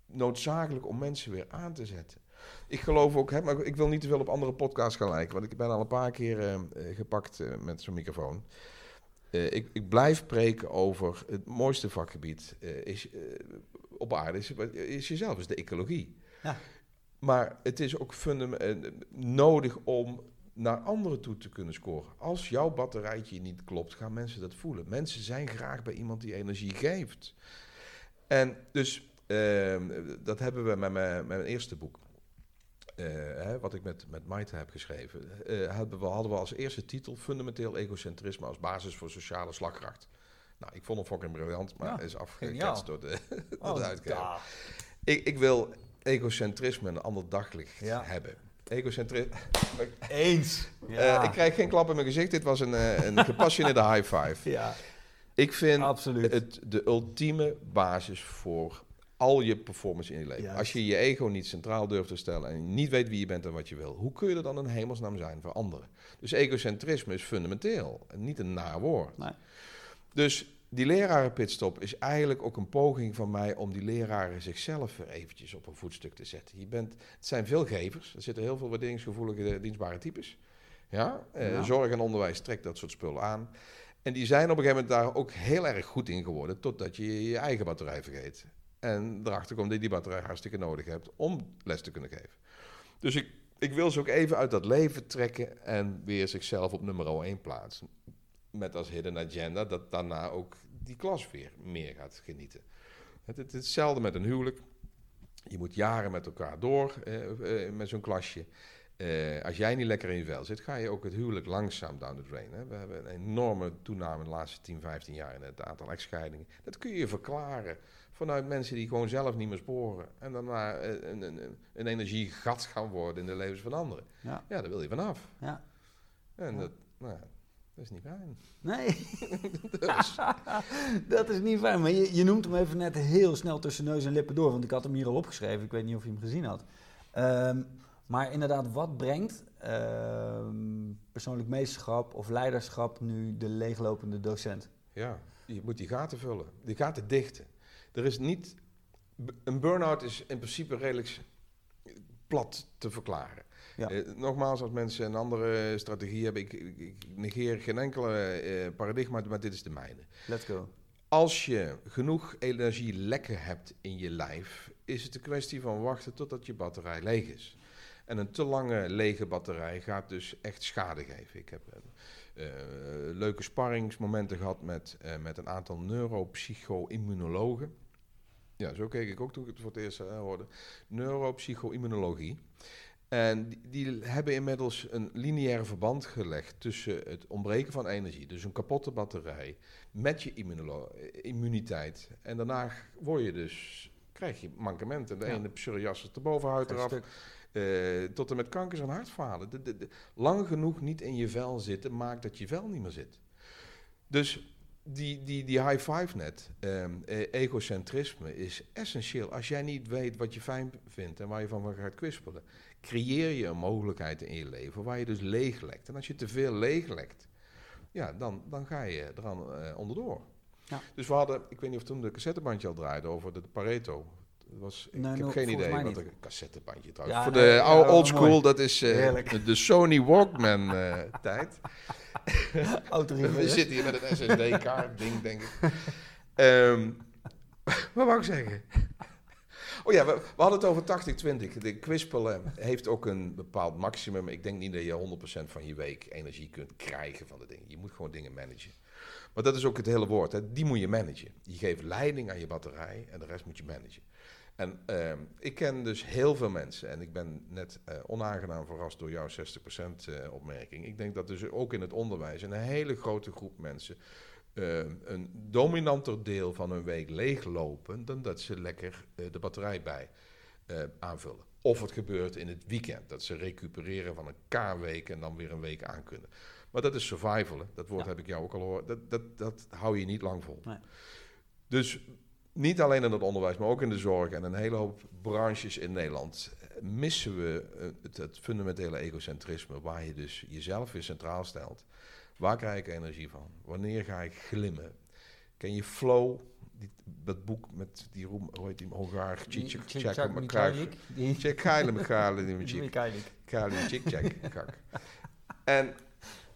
Noodzakelijk om mensen weer aan te zetten. Ik geloof ook, hè, maar ik wil niet te veel op andere podcasts gaan lijken, want ik ben al een paar keer uh, gepakt uh, met zo'n microfoon. ik, ik, blijf preken over het mooiste vakgebied is, op aarde is, is jezelf, is de ecologie. Ja. Maar het is ook nodig om naar anderen toe te kunnen scoren. Als jouw batterijtje niet klopt, gaan mensen dat voelen. Mensen zijn graag bij iemand die energie geeft. En dus ehm, dat hebben we met mijn, met mijn eerste boek. Uh, hè, wat ik met, met Maite heb geschreven, hadden, we, hadden we als eerste titel Fundamenteel egocentrisme als basis voor sociale slagkracht. Nou, ik vond hem fucking briljant, maar ja, is afgeketst door de, <laughs> oh, de uitgever. Ik, ik wil egocentrisme een ander daglicht hebben. Egocentrisme. <laughs> Eens. Uh, ja. ik krijg geen klap in mijn gezicht. Dit was een, een <laughs> gepassioneerde high five. Ja. Ik vind Absoluut. het de ultieme basis voor al je performance in je leven. Als je je ego niet centraal durft te stellen en niet weet wie je bent en wat je wil, hoe kun je er dan een hemelsnaam zijn voor anderen? Dus egocentrisme is fundamenteel en niet een naar woord. Nee. Dus die lerarenpitstop is eigenlijk ook een poging van mij om die leraren zichzelf weer eventjes op een voetstuk te zetten. Je bent, het zijn veel gevers, er zitten heel veel waarderingsgevoelige dienstbare types. Ja? Eh, zorg en onderwijs trekt dat soort spullen aan. En die zijn op een gegeven moment daar ook heel erg goed in geworden, totdat je je eigen batterij vergeet. En erachter komt dat je die batterij hartstikke nodig hebt om les te kunnen geven. Dus ik, ik wil ze ook even uit dat leven trekken en weer zichzelf op nummer 1 plaatsen. Met als hidden agenda dat daarna ook die klas weer meer gaat genieten. Het, het, hetzelfde met een huwelijk. Je moet jaren met elkaar door eh, eh, met zo'n klasje. Uh, als jij niet lekker in je vel zit, ga je ook het huwelijk langzaam down the drain. Hè? We hebben een enorme toename de laatste 10, 15 jaar in het aantal echtscheidingen. Dat kun je verklaren vanuit mensen die gewoon zelf niet meer sporen. En daarna een, een, een energiegat gaan worden in de levens van anderen. Ja, ja daar wil je vanaf. Ja. En Dat, nou, dat is niet fijn. Nee. <laughs> <laughs> dus. dat is niet fijn. Maar je, je noemt hem even net heel snel tussen neus en lippen door. Want ik had hem hier al opgeschreven. Ik weet niet of je hem gezien had. Um, maar inderdaad, wat brengt uh, persoonlijk meesterschap of leiderschap nu de leeglopende docent? Ja, je moet die gaten vullen, die gaten dichten. Er is niet. Een burn-out is in principe redelijk plat te verklaren. Ja. Eh, nogmaals, als mensen een andere strategie hebben, ik, ik, ik negeer geen enkele eh, paradigma, maar dit is de mijne. Let's go. Als je genoeg energie lekken hebt in je lijf, is het een kwestie van wachten totdat je batterij leeg is. En een te lange lege batterij gaat dus echt schade geven. Ik heb uh, leuke sparringsmomenten gehad met, uh, met een aantal neuropsycho-immunologen. Ja, zo keek ik ook toen ik het voor het eerst hoorde. Neuropsycho-immunologie. En die, die, hebben inmiddels een lineaire verband gelegd tussen het ontbreken van energie, dus een kapotte batterij, met je immuniteit. En daarna word je dus, krijg je mankementen. De ja. ene psoriasis de bovenhuid eraf, uh, tot en met kankers en hartfalen. De, de, de, lang genoeg niet in je vel zitten maakt dat je vel niet meer zit. Dus die, die, die high five net, um, egocentrisme, is essentieel. Als jij niet weet wat je fijn vindt en waar je van gaat kwispelen, creëer je een mogelijkheid in je leven waar je dus leeglekt. En als je te veel leeglekt, ja, dan, dan ga je eraan uh, onderdoor. Ja. Dus we hadden, ik weet niet of toen de cassettebandje al draaide over de Pareto. Was, ik nee, heb no, geen idee wat een cassettebandje trouwens. Ja, Voor nee, de ja, oude old mooi. school, dat is uh, de Sony Walkman uh, <laughs> tijd. <laughs> We zitten hier met een SSD-kaart ding, denk ik. Um, <laughs> wat wou ik zeggen? Oh ja, we, we hadden het over 80-20. De kwispelen heeft ook een bepaald maximum. Ik denk niet dat je 100% van je week energie kunt krijgen van de dingen. Je moet gewoon dingen managen. Maar dat is ook het hele woord. Hè. Die moet je managen. Je geeft leiding aan je batterij en de rest moet je managen. En uh, ik ken dus heel veel mensen, en ik ben net uh, onaangenaam verrast door jouw 60% uh, opmerking. Ik denk dat dus ook in het onderwijs een hele grote groep mensen uh, een dominanter deel van hun week leeglopen dan dat ze lekker de batterij bij aanvullen. Of het gebeurt in het weekend, dat ze recupereren van een K-week en dan weer een week aan kunnen. Maar dat is survivalen, dat woord ja. heb ik jou ook al gehoord, dat, dat, dat hou je niet lang vol. Nee. Dus niet alleen in het onderwijs, maar ook in de zorg en een hele hoop branches in Nederland missen we het, het, fundamentele egocentrisme, waar je dus jezelf weer centraal stelt. Waar krijg ik energie van? Wanneer ga ik glimmen? Ken je Flow, die, dat boek met die roem, hoe heet die, Hongaar, Cicek, Cicek, Keilen, Keilen, Cicek, En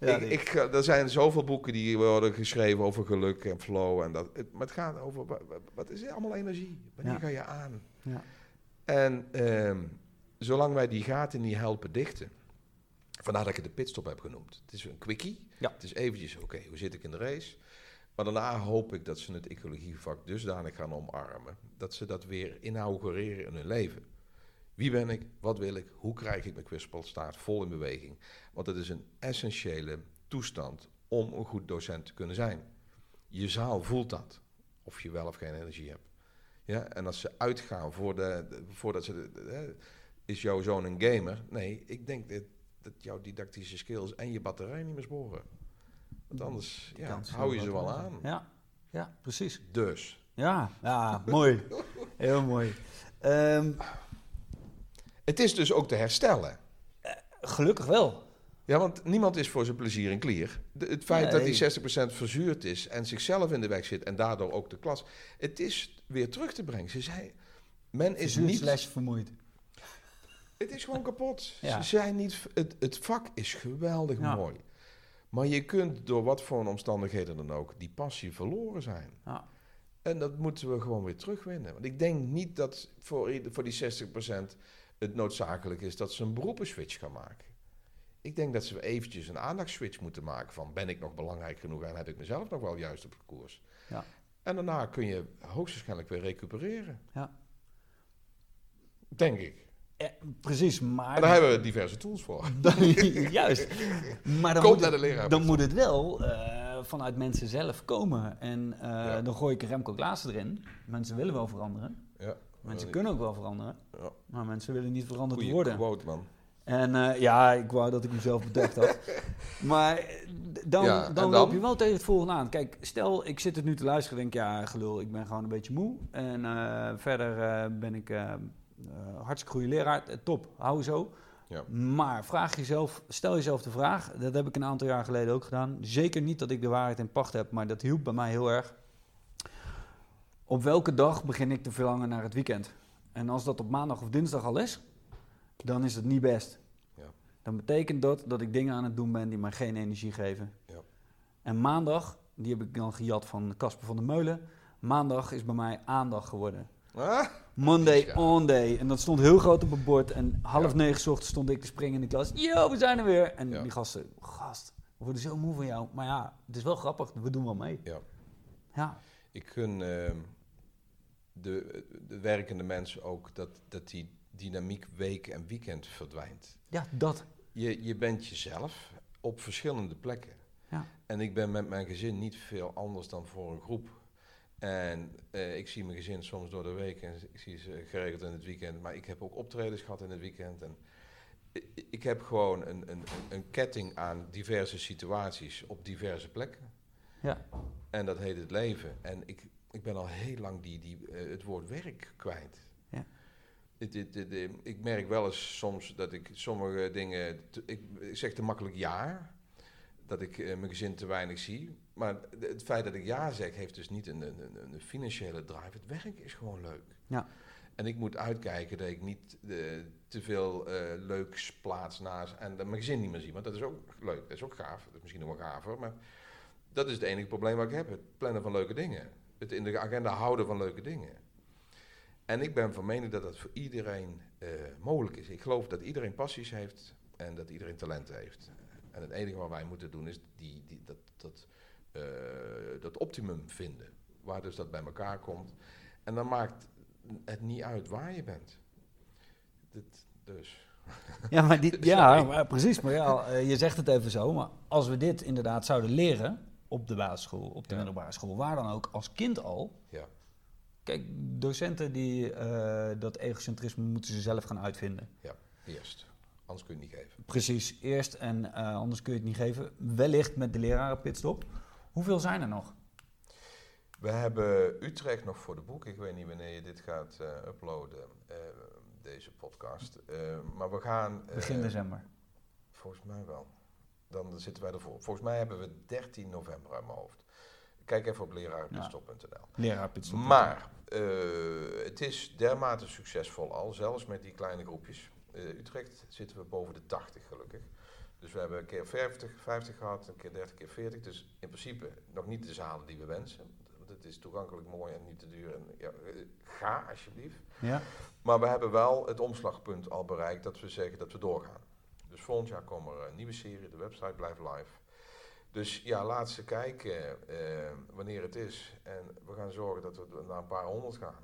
ja, ik, ik, er zijn zoveel boeken die worden geschreven over geluk en flow. En dat, het, maar het gaat over, wat, is allemaal energie? Wanneer ja. ga je aan? Ja. En um, zolang wij die gaten niet helpen dichten, vandaar dat ik het de pitstop heb genoemd. Het is een quickie. Het is eventjes, oké, okay, hoe zit ik in de race? Maar daarna hoop ik dat ze het ecologievak dusdanig gaan omarmen, dat ze dat weer inaugureren in hun leven. Wie ben ik? Wat wil ik? Hoe krijg ik mijn kwispel? Staat vol in beweging. Want het is een essentiële toestand om een goed docent te kunnen zijn. Je zaal voelt dat. Of je wel of geen energie hebt. Ja, en als ze uitgaan voor de, de, voordat ze... De, de, is jouw zoon een gamer? Nee, ik denk dat, dat jouw didactische skills en je batterij niet meer sporen. Want anders ja, hou je ze wel aan. Ja, ja precies. Dus. Ja, ja mooi. <laughs> Heel mooi. Um, het is dus ook te herstellen. Uh, gelukkig wel. Ja, want niemand is voor zijn plezier een klier. De, het feit nee. dat die 60% verzuurd is en zichzelf in de weg zit en daardoor ook de klas. Het is weer terug te brengen. Ze zei, men is niet... slash vermoeid. Het is gewoon kapot. Ja. Ze zijn niet... Het, het vak is geweldig ja. mooi. Maar je kunt door wat voor omstandigheden dan ook die passie verloren zijn. Ja. En dat moeten we gewoon weer terugwinnen. Want ik denk niet dat voor, voor die 60% het noodzakelijk is dat ze een beroepenswitch gaan maken. Ik denk dat ze eventjes een aandachtsswitch moeten maken van ben ik nog belangrijk genoeg en heb ik mezelf nog wel juist op de koers. Ja. En daarna kun je hoogstwaarschijnlijk weer recupereren. Ja. Denk ik. Ja, precies, maar... En daar hebben we diverse tools voor. <laughs> juist. Maar dan, moet, naar de leraar. dan moet het wel uh, vanuit mensen zelf komen. En uh, ja. dan gooi ik Remco Klaassen erin. Mensen willen wel veranderen. Ja. Mensen kunnen ook wel veranderen, ja. maar mensen willen niet veranderd Goeie worden. quote, man. En uh, ja, ik wou dat ik mezelf bedacht had. <laughs> maar dan, ja, dan, dan, loop je wel tegen het volgende aan. Kijk, stel ik zit het nu te luisteren en denk ja, gelul, ik ben gewoon een beetje moe. En uh, verder uh, ben ik hartstikke goede leraar. top, hou zo. Ja. Maar vraag jezelf, stel jezelf de vraag, dat heb ik een aantal jaar geleden ook gedaan. Zeker niet dat ik de waarheid in pacht heb, maar dat hielp bij mij heel erg. Op welke dag begin ik te verlangen naar het weekend? En als dat op maandag of dinsdag al is, dan is het niet best. Ja. Dan betekent dat dat ik dingen aan het doen ben die mij geen energie geven. Ja. En maandag, die heb ik dan gejat van Casper van der Meulen. Maandag is bij mij aandacht geworden. Ah, Monday on day. En dat stond heel groot op het bord. En half Ja. negen ochtends stond ik te springen in de klas. Yo, we zijn er weer. En die gasten, gast, we worden zo moe van jou. Maar ja, het is wel grappig. We doen wel mee. Ja. Ik gun ehm, de, de werkende mensen ook dat, dat die dynamiek week en weekend verdwijnt. ja dat. Je, je bent jezelf op verschillende plekken. Ja. En ik ben met mijn gezin niet veel anders dan voor een groep. En eh, ik zie mijn gezin soms door de week en ik zie ze geregeld in het weekend. Maar ik heb ook optredens gehad in het weekend. En ik, ik heb gewoon een, een, een ketting aan diverse situaties op diverse plekken. Ja. En dat heet het leven. En ik, ik ben al heel lang die, die, eh, het woord werk kwijt. Ja. Het, het, het, eh, ik merk wel eens soms dat ik sommige dingen. ik, ik zeg te makkelijk ja. Dat ik eh, mijn gezin te weinig zie. Maar het feit dat ik ja zeg, heeft dus niet een, een, een- financiële drive. Het werk is gewoon leuk. Ja. En ik moet uitkijken dat ik niet te veel eh, leuks plaats naast. En dat mijn gezin niet meer zie. Want dat is ook leuk. Dat is ook gaaf. Dat is misschien nog wel gaver. Maar dat is het enige probleem wat ik heb. Het plannen van leuke dingen. Het in de agenda houden van leuke dingen. En ik ben van mening dat dat voor iedereen eh, mogelijk is. Ik geloof dat iedereen passies heeft en dat iedereen talenten heeft. En het enige wat wij moeten doen is die, die, dat, dat, eh, dat optimum vinden. Waar dus dat bij elkaar komt. En dan maakt het niet uit waar je bent. Dit, dus. Ja, maar <laughs> ja maar precies. Maar ja, eh, je zegt het even zo. Maar als we dit inderdaad zouden leren op de basisschool, op de Ja. middelbare school, waar dan ook, als kind al. Ja. Kijk, docenten die eh, dat egocentrisme moeten ze zelf gaan uitvinden. Eerst. Anders kun je het niet geven. Precies, eerst en eh, anders kun je het niet geven. Wellicht met de lerarenpitstop. Hoeveel zijn er nog? We hebben Utrecht nog voor de boek. Ik weet niet wanneer je dit gaat eh, uploaden, deze podcast. Maar we gaan... Begin december. Volgens mij wel. Dan zitten wij ervoor. Volgens mij hebben we 13 november uit mijn hoofd. Kijk even op. Lerarenpitstop. Maar eh, het is dermate succesvol al, zelfs met die kleine groepjes. Eh, Utrecht zitten we boven de 80 gelukkig. Dus we hebben een keer 50, 50 gehad, een keer 30, keer 40. Dus in principe nog niet de zalen die we wensen. Want het is toegankelijk mooi en niet te duur. En, ja, eh, ga alsjeblieft. Ja? Maar we hebben wel het omslagpunt al bereikt dat we zeggen dat we doorgaan. Dus volgend jaar komen er een nieuwe serie, de website blijft live. Dus ja, laat ze kijken eh, wanneer het is. En we gaan zorgen dat we naar een paar honderd gaan.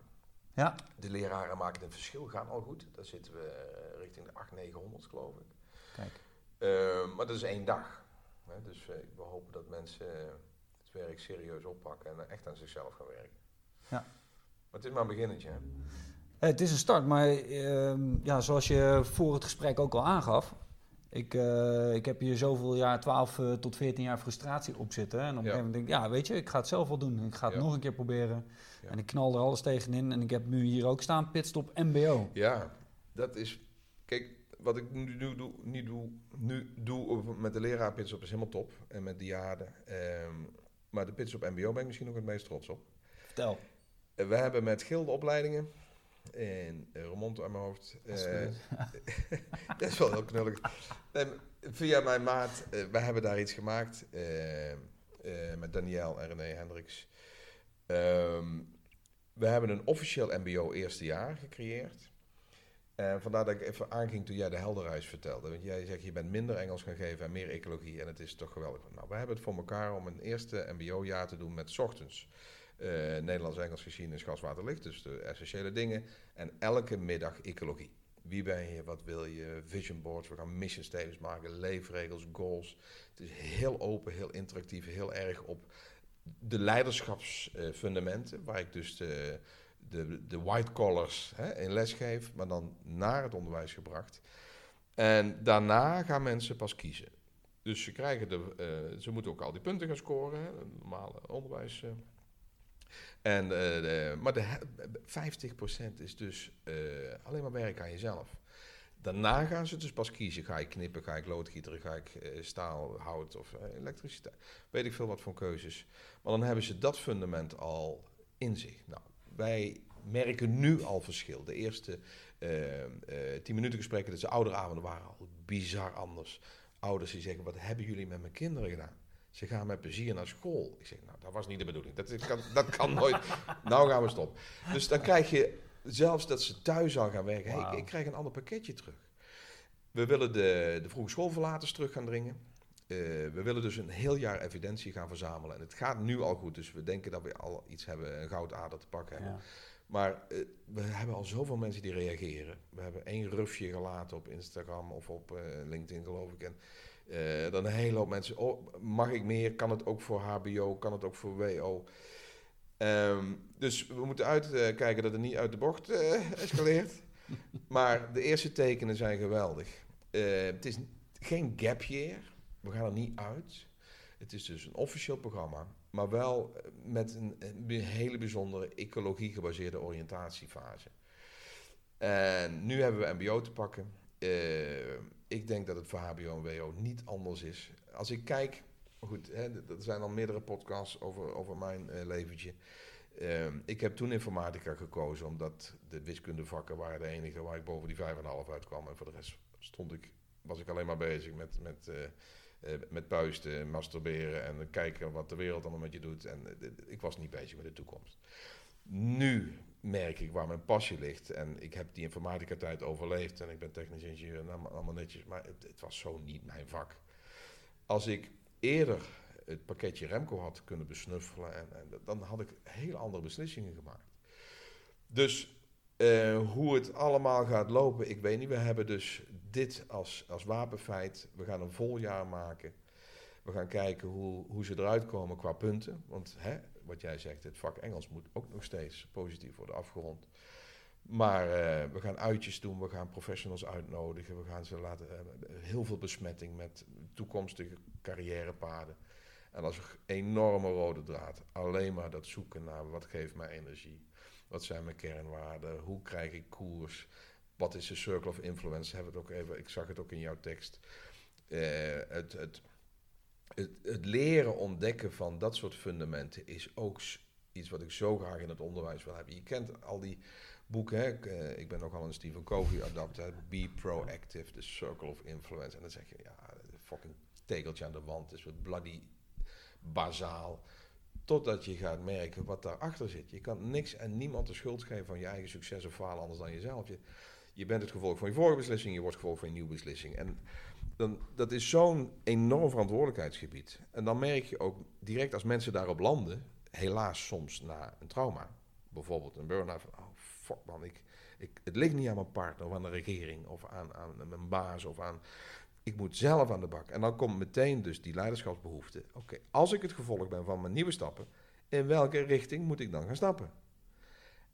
Ja. De leraren maken een verschil, gaan al goed. Daar zitten we eh, richting de 800, 900 geloof ik. Kijk. Eh, maar dat is één dag. Hè? Dus eh, we hopen dat mensen eh, het werk serieus oppakken en echt aan zichzelf gaan werken. Ja. Maar het is maar een beginnetje. Hè? Eh, Het is een start, maar ehm, ja, zoals je voor het gesprek ook al aangaf. Ik, eh, ik heb hier zoveel jaar, 12 eh, tot 14 jaar frustratie op zitten. En op een gegeven moment denk ik, ja, weet je, ik ga het zelf wel doen. Ik ga het nog een keer proberen. En ik knal er alles tegenin. En ik heb nu hier ook staan, pitstop MBO. Ja, dat is. Kijk, wat ik nu, nu doe, nu doe, nu doe met de leraar Pitsop is helemaal top. En met Diade. Ehm maar de Pitsop MBO ben ik misschien ook het meest trots op. Vertel. We hebben met gilde In uh, Remont aan mijn hoofd. Dat is eh, goed. <laughs> dat is wel heel knullig. Nee, maar via mijn maat, eh wij hebben daar iets gemaakt. eh, eh, met Daniel en René Hendricks. Ehm, we hebben een officieel MBO eerste jaar gecreëerd. En vandaar dat ik even aanging toen jij de helderreis vertelde. Want jij zegt, je bent minder Engels gaan geven en meer ecologie. En het is toch geweldig. Nou, wij hebben het voor elkaar om een eerste MBO-jaar te doen met ochtends. Eh, Nederlands, Engels, geschiedenis, gas, water, licht. Dus de essentiële dingen. En elke middag ecologie. Wie ben je? Wat wil je? Vision boards. We gaan mission statements maken. Leefregels, goals. Het is heel open, heel interactief. Heel erg op de leiderschapsfundamenten. waar ik dus de, de, de white collars hè, in les geef. Maar dan naar het onderwijs gebracht. En daarna gaan mensen pas kiezen. Dus ze, krijgen de, eh, ze moeten ook al die punten gaan scoren. Hè, normale onderwijs. eh. En, eh, maar de, he- 50% is dus eh, alleen maar werk aan jezelf. Daarna gaan ze dus pas kiezen. Ga ik knippen, ga ik loodgieteren, ga ik eh, staal, hout of elektriciteit. Weet ik veel wat voor keuzes. Maar dan hebben ze dat fundament al in zich. Nou, wij merken nu al verschil. De eerste tien minuten gesprekken. Dus de ouderavonden waren al bizar anders. Ouders die zeggen, wat hebben jullie met mijn kinderen gedaan? Ze gaan met plezier naar school. Ik zeg, nou, dat was niet de bedoeling. Dat, kan, dat kan nooit. <laughs> nou gaan we stoppen. Dus dan krijg je zelfs dat ze thuis al gaan werken. Hey, ik, ik, krijg een ander pakketje terug. We willen de, de vroege schoolverlaters terug gaan dringen. Uh, we willen dus een heel jaar evidentie gaan verzamelen. En het gaat nu al goed, dus we denken dat we al iets hebben, een goudader te pakken hebben. Ja. Maar uh, we hebben al zoveel mensen die reageren. We hebben één rufje gelaten op Instagram of op uh, LinkedIn, geloof ik. En dan een hele hoop mensen. Oh, mag ik meer? Kan het ook voor HBO? Kan het ook voor WO? Um, dus we moeten uitkijken dat het niet uit de bocht escaleert. <laughs> maar de eerste tekenen zijn geweldig. het is geen gap year we gaan er niet uit. Het is dus een officieel programma, maar wel eh, met een, een hele bijzondere ecologie gebaseerde oriëntatiefase. En nu hebben we MBO te pakken. Ik denk dat het voor HBO en WO niet anders is. Als ik kijk, goed, hè, er zijn al meerdere podcasts over, over mijn uh, leventje. Uh, ik heb toen informatica gekozen, omdat de wiskundevakken waren de enige waar ik boven die 5,5 uitkwam. En voor de rest stond ik, was ik alleen maar bezig met, met uh, met puisten, masturberen en kijken wat de wereld allemaal met je doet. En ik was niet bezig met de toekomst. Nu merk ik waar mijn passie ligt. En ik heb die informatica tijd overleefd en ik ben technisch ingenieur en allemaal netjes. Maar het, was zo niet mijn vak. Als ik eerder het pakketje Remco had kunnen besnuffelen, en, dan had ik hele andere beslissingen gemaakt. Dus uh, hoe het allemaal gaat lopen, ik weet niet. We hebben dus dit als, als wapenfeit. We gaan een vol jaar maken. We gaan kijken hoe, hoe ze eruit komen qua punten. Want hè, wat jij zegt, het vak Engels moet ook nog steeds positief worden afgerond. Maar uh, we gaan uitjes doen, we gaan professionals uitnodigen, we gaan ze laten. Uh, heel veel besmetting met toekomstige carrièrepaden. En als een enorme rode draad. Alleen maar dat zoeken naar wat geeft mij energie. Wat zijn mijn kernwaarden? Hoe krijg ik koers? Wat is de circle of influence? Hebben het ook even, ik zag het ook in jouw tekst. Uh, het, het, het, leren ontdekken van dat soort fundamenten is ook iets wat ik zo graag in het onderwijs wil hebben. Je kent al die boeken, hè? Ik, ik ben nogal een Stephen Covey adapter. Be proactive, the circle of influence. En dan zeg je, ja, fucking tegeltje aan de wand is wat bloody bazaal. Totdat je gaat merken wat daarachter zit. Je kan niks en niemand de schuld geven van je eigen succes of falen anders dan jezelf. Je, je bent het gevolg van je vorige beslissing, je wordt het gevolg van je nieuwe beslissing. En dan, dat is zo'n enorm verantwoordelijkheidsgebied. En dan merk je ook direct als mensen daarop landen, helaas soms na een trauma, bijvoorbeeld een burn-out, van oh fuck man, ik, ik, het ligt niet aan mijn partner of aan de regering of aan, aan mijn baas of aan ik moet zelf aan de bak. En dan komt meteen dus die leiderschapsbehoefte. Oké, als ik het gevolg ben van mijn nieuwe stappen, in welke richting moet ik dan gaan stappen?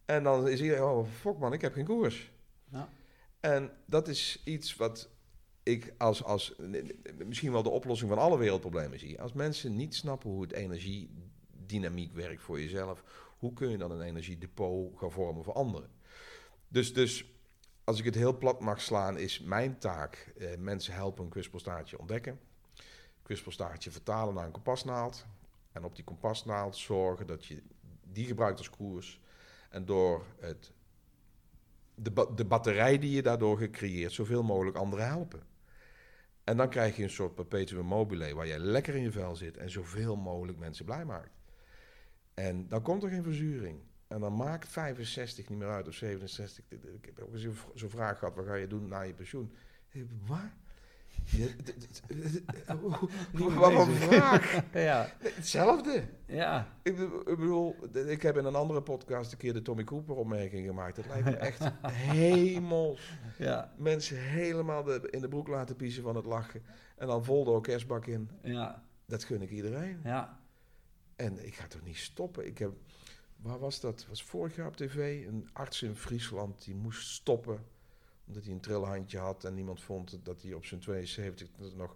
En dan is iedereen, oh fuck man, ik heb geen koers. Ja. En dat is iets wat ik als, als misschien wel de oplossing van alle wereldproblemen zie. Als mensen niet snappen hoe het energiedynamiek werkt voor jezelf, hoe kun je dan een energiedepot gaan vormen voor anderen? Dus, dus als ik het heel plat mag slaan, is mijn taak eh, mensen helpen een kwispelstaartje ontdekken. Kwispelstaartje vertalen naar een kompasnaald. En op die kompasnaald zorgen dat je die gebruikt als koers. En door het, de, de batterij die je daardoor gecreëerd, zoveel mogelijk anderen helpen. En dan krijg je een soort perpetuum mobile waar je lekker in je vel zit en zoveel mogelijk mensen blij maakt. En dan komt er geen verzuring. En dan maakt 65 niet meer uit of 67. Ik heb ook eens zo'n vraag gehad, wat ga je doen na je pensioen? Wat? <laughs> Wat een vraag. <laughs> ja. Hetzelfde. Ja. Ik, bedoel, ik heb in een andere podcast een keer de Tommy Cooper opmerking gemaakt. Het lijkt me <laughs> echt hemels. Ja. Mensen helemaal de, in de broek laten piezen van het lachen. En dan vol de orkestbak in. Ja. Dat gun ik iedereen. Ja. En ik ga toch niet stoppen. Ik heb waar was dat? was vorig jaar op tv. Een arts in Friesland die moest stoppen. Omdat hij een trilhandje had en niemand vond dat hij op zijn 72 nog.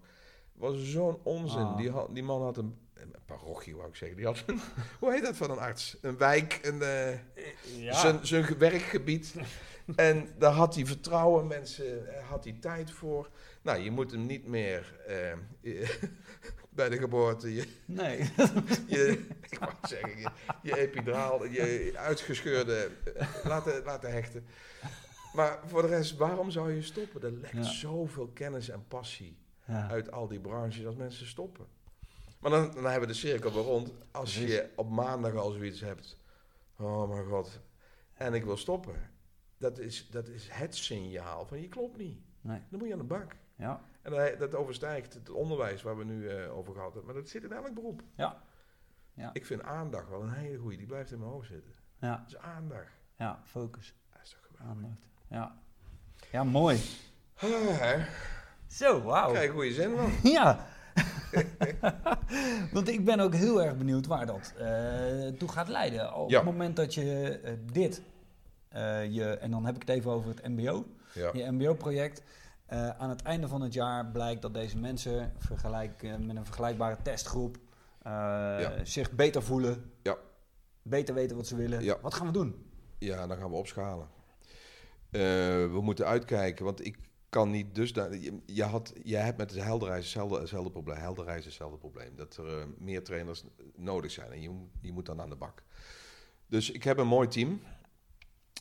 was zo'n onzin. Ah. Die, had, die man had een, een parochie, wou ik zeggen. Die had een, <laughs> hoe heet dat van een arts? Een wijk, een, uh, ja. zijn werkgebied. en daar had hij vertrouwen, mensen, eh, had hij tijd voor. Nou, je moet hem niet meer uh, <laughs> bij de geboorte. Je, nee. <laughs> je, ik wou zeggen, je, je epidraal, je uitgescheurde, laten, laten hechten. Maar voor de rest, waarom zou je stoppen? Er lekt zoveel kennis en passie uit al die branches als mensen stoppen. Maar dan, dan hebben we de cirkel weer rond. Als Precies. je op maandag al zoiets hebt. Oh mijn god. En ik wil stoppen. Dat is, dat is het signaal van je klopt niet. Nee. Dan moet je aan de bak. Ja. En dat, dat overstijgt het onderwijs waar we nu eh, over gehad hebben. Maar dat zit in elk beroep. Ja. Ja. Ik vind aandacht wel een hele goeie. Die blijft in mijn hoofd zitten. Ja. Dat is aandacht. Ja. Focus. Dat is toch geweldig. Aandacht. Ja. Ja, mooi. Ah. Zo, wauw. Krijg je goede zin van. <laughs> Ja. <laughs> Want ik ben ook heel erg benieuwd waar dat eh, toe gaat leiden. Op Ja. het moment dat je eh, dit, eh, je, en dan heb ik het even over het MBO, Ja. je MBO-project. eh, aan het einde van het jaar blijkt dat deze mensen vergelijk, met een vergelijkbare testgroep eh, zich beter voelen, Ja. beter weten wat ze willen. Ja. Wat gaan we doen? Ja, dan gaan we opschalen. Eh, we moeten uitkijken, want ik kan niet dus... Je, je, had, jij hebt met de helderreis hetzelfde, probleem. Helderreis hetzelfde probleem. Dat er eh, meer trainers nodig zijn en je, je moet dan aan de bak. Dus ik heb een mooi team.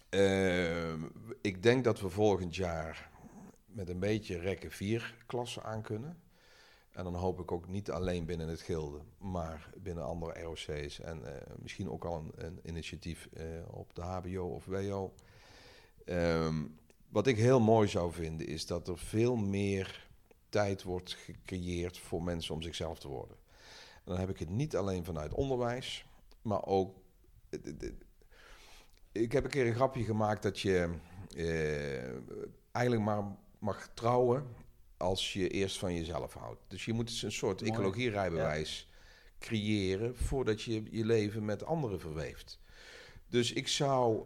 Eh, ik denk dat we volgend jaar met een beetje rekken vier klassen aan kunnen. En dan hoop ik ook niet alleen binnen het gilde, maar binnen andere ROC's. En misschien ook al een, een initiatief op de HBO of WO. Ehm, wat ik heel mooi zou vinden, is dat er veel meer tijd wordt gecreëerd voor mensen om zichzelf te worden. En dan heb ik het niet alleen vanuit onderwijs, maar ook. Ik heb een keer een grapje gemaakt dat je eh, eigenlijk maar mag trouwen als je eerst van jezelf houdt. Dus je moet een soort ecologie-rijbewijs creëren voordat je je leven met anderen verweeft. Dus ik zou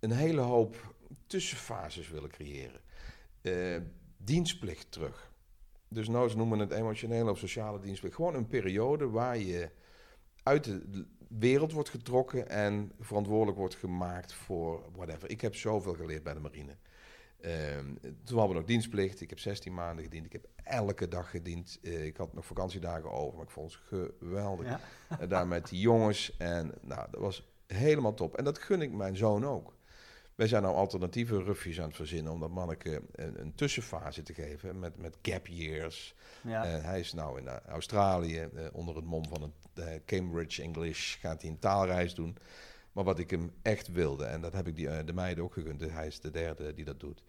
een hele hoop tussenfases willen creëren. Eh, dienstplicht terug. Dus nou, ze noemen het emotionele of sociale dienstplicht. Gewoon een periode waar je uit de wereld wordt getrokken en verantwoordelijk wordt gemaakt voor whatever. Ik heb zoveel geleerd bij de marine. Ehm, toen hadden we nog dienstplicht. Ik heb 16 maanden gediend. Ik heb elke dag gediend. Eh, ik had nog vakantiedagen over, maar ik vond het geweldig. Ja. En daar met die jongens. En nou, dat was helemaal top. En dat gun ik mijn zoon ook. Wij zijn nou alternatieve rufjes aan het verzinnen om dat manneke een, een tussenfase te geven met, met gap years. Ja. Hij is nou in eh, Australië eh, onder het mom van het eh, Cambridge English. Gaat hij een taalreis doen. Maar wat ik hem echt wilde, en dat heb ik die, de meiden ook gegund, dus hij is de derde die dat doet,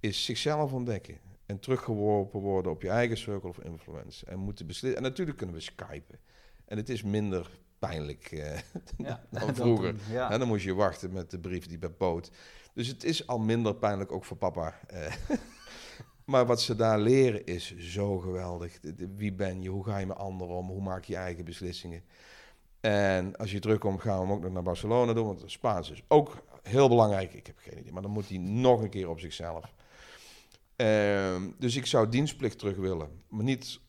is zichzelf ontdekken. En teruggeworpen worden op je eigen circle of influence. En moeten beslissen. En natuurlijk kunnen we skypen. En het is minder pijnlijk ja. <laughs> dan Dat vroeger. doen, Ja. en dan moest je wachten met de brief die bij boot. Dus het is al minder pijnlijk, ook voor papa. eh. <laughs> maar wat ze daar leren is zo geweldig. De- de- Wie ben je? Hoe ga je met anderen om? Hoe maak je je eigen beslissingen? En als je terugkomt, gaan we hem ook nog naar Barcelona doen. Want Spaans is ook heel belangrijk. Ik heb geen idee, maar dan moet hij nog een keer op zichzelf. Ehm, dus ik zou dienstplicht terug willen. Maar niet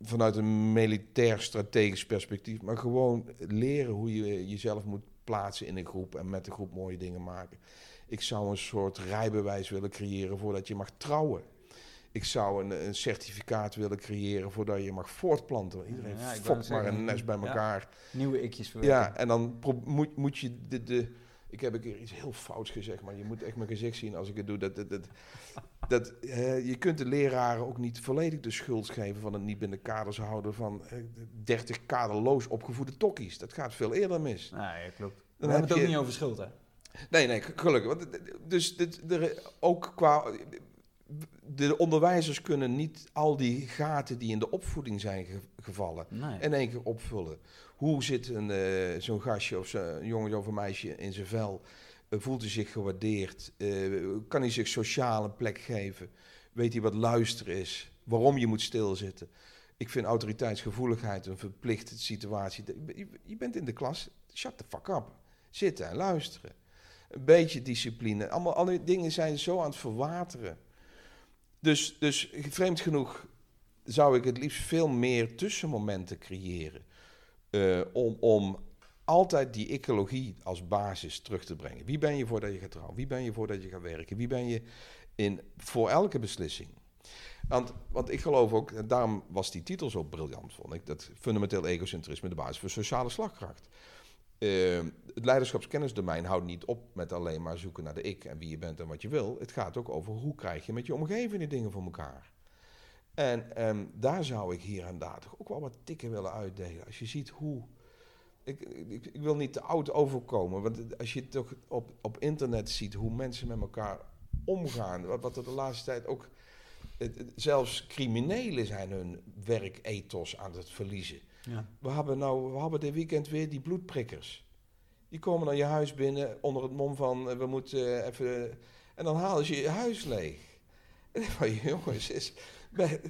vanuit een militair strategisch perspectief, maar gewoon leren hoe je jezelf moet plaatsen in een groep en met de groep mooie dingen maken. Ik zou een soort rijbewijs willen creëren voordat je mag trouwen. Ik zou een, een certificaat willen creëren voordat je mag voortplanten. Iedereen Ja, fokt maar zeggen, een nest bij ja. elkaar. Nieuwe ikjes verwerken. Ja, en dan moet, moet je de, de... Ik heb een keer iets heel fouts gezegd, maar je moet echt mijn gezicht zien als ik het doe. Dat, dat, dat, dat, eh, je kunt de leraren ook niet volledig de schuld geven van het niet binnen kaders houden van eh, 30 kaderloos opgevoede tokkies. Dat gaat veel eerder mis. Nee, ja, klopt. Dan we hebben heb het ook je- niet over schuld, hè? Nee, nee, gelukkig. Want, dus dit, er, ook qua... De onderwijzers kunnen niet al die gaten die in de opvoeding zijn ge- gevallen Nee. in één keer opvullen. Hoe zit een, eh, zo'n gastje of zo- een jongen of een meisje in zijn vel? Eh, voelt hij zich gewaardeerd? Eh, kan hij zich sociaal een plek geven? Weet hij wat luisteren is? Waarom je moet stilzitten? Ik vind autoriteitsgevoeligheid een verplichte situatie. Je- Je bent in de klas, shut the fuck up. Zitten en luisteren. Een beetje discipline. Allemaal alle dingen zijn zo aan het verwateren. Dus, dus vreemd genoeg zou ik het liefst veel meer tussenmomenten creëren. Eh, om, om altijd die ecologie als basis terug te brengen. Wie ben je voordat je gaat trouwen? Wie ben je voordat je gaat werken? Wie ben je in, voor elke beslissing? Want, want ik geloof ook, en daarom was die titel zo briljant, vond ik, dat fundamenteel egocentrisme de basis voor sociale slagkracht. eh, het leiderschapskennisdomein houdt niet op met alleen maar zoeken naar de ik en wie je bent en wat je wil. Het gaat ook over hoe krijg je met je omgeving die dingen voor elkaar. En ehm, daar zou ik hier en daar toch ook wel wat tikken willen uitdelen. Als je ziet hoe. Ik, ik, ik wil niet te oud overkomen, want als je toch op, op internet ziet hoe mensen met elkaar omgaan, wat, wat er de laatste tijd ook. het- het- zelfs criminelen zijn hun werkethos aan het verliezen. Ja. We hebben nou, we hebben dit weekend weer die bloedprikkers. Die komen dan je huis binnen onder het mom van eh, we moeten eh, even. En dan halen ze je huis leeg. <laughs> En van jongens, is, ben,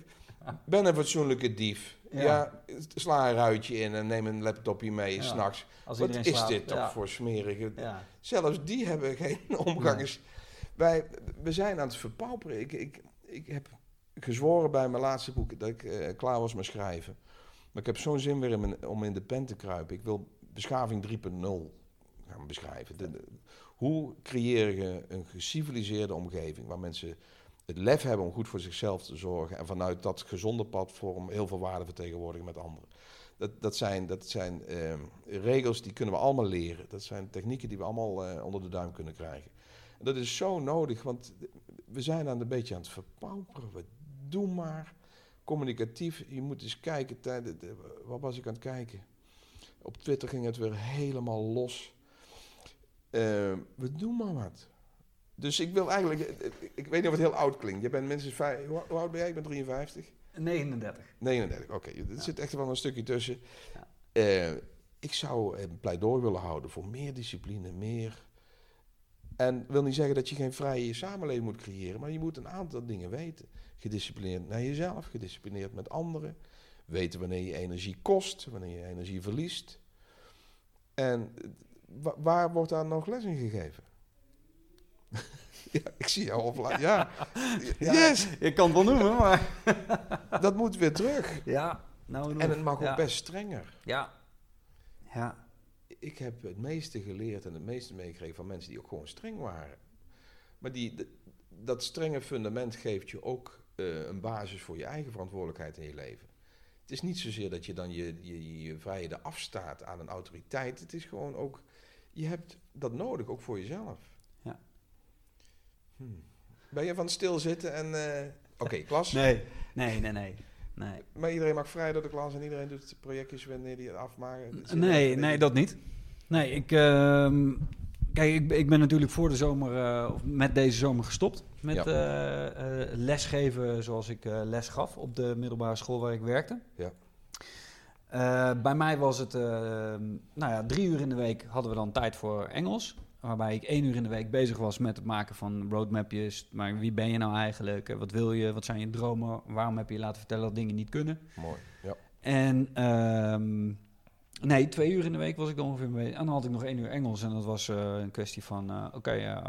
ben een fatsoenlijke dief. Ja. Ja. sla een ruitje in en neem een laptopje mee Ja. s'nachts. Wat is slaapt, dit toch ja. voor smerige... Zelfs die hebben geen <laughs> omgangers. Wij, we zijn aan het verpauperen. Ik, ik, ik heb gezworen bij mijn laatste boek dat ik eh, klaar was met schrijven. Maar ik heb zo'n zin weer in mijn- om in de pen te kruipen. Ik wil beschaving 3.0 gaan beschrijven. De- de- hoe creëer je een geciviliseerde omgeving waar mensen het lef hebben om goed voor zichzelf te zorgen en vanuit dat gezonde platform heel veel waarde vertegenwoordigen met anderen. Dat, dat zijn, dat zijn ehm, regels die kunnen we allemaal leren. Dat zijn technieken die we allemaal eh, onder de duim kunnen krijgen. En dat is zo nodig, want we zijn aan een beetje aan het verpauperen. We doen maar communicatief. Je moet eens kijken, tijdens, de- wat was ik aan het kijken? Op Twitter ging het weer helemaal los. Eh, we doen maar wat. Dus ik wil eigenlijk, ik, ik weet niet of het heel oud klinkt. Je bent minstens vijf, hoe, hoe oud ben jij? Ik ben 53. 39. 39, oké. Er Ja. zit echt wel een stukje tussen. Ja. Eh, ik zou een pleidooi willen houden voor meer discipline, meer. En wil niet zeggen dat je geen vrije samenleving moet creëren, maar je moet een aantal dingen weten. Gedisciplineerd naar jezelf, gedisciplineerd met anderen. Weten wanneer je energie kost, wanneer je energie verliest. En eh, wa- waar wordt daar nog les in gegeven? <laughs> ja, ik zie jou opla- <laughs> Ja. Yes, Ik kan het wel noemen, maar... <laughs> dat moet weer terug. Ja, nou... En het mag ook ja. best strenger. Ja. Ja. Ik heb het meeste geleerd en het meeste meegekregen van mensen die ook gewoon streng waren. Maar die, dat strenge fundament geeft je ook eh, een basis voor je eigen verantwoordelijkheid in je leven. Het is niet zozeer dat je dan je, je, je vrijheden afstaat aan een autoriteit. Het is gewoon ook, je hebt dat nodig, ook voor jezelf. Hmm. Ben je van stilzitten en... eh, Oké, <laughs> klas. Nee, nee, nee, nee. Nee, Maar iedereen mag vrij door de klas en iedereen doet projectjes wanneer die het afmaken. Het zit nee, nee, dat niet. Nee, ik... ehm, kijk, ik, ik ben natuurlijk voor de zomer, eh, of met deze zomer gestopt. Met Ja. eh, eh, lesgeven zoals ik eh, les gaf op de middelbare school waar ik werkte. Ja. Eh, bij mij was het, eh, nou ja, drie uur in de week hadden we dan tijd voor Engels. Waarbij ik één uur in de week bezig was met het maken van roadmapjes. Maar wie ben je nou eigenlijk? Eh, Wat wil je? Wat zijn je dromen? Waarom heb je je laten vertellen dat dingen niet kunnen? Mooi, ja. En ehm, nee, twee uur in de week was ik dan ongeveer mee. En dan had ik nog één uur Engels. En dat was eh, een kwestie van, eh, oké,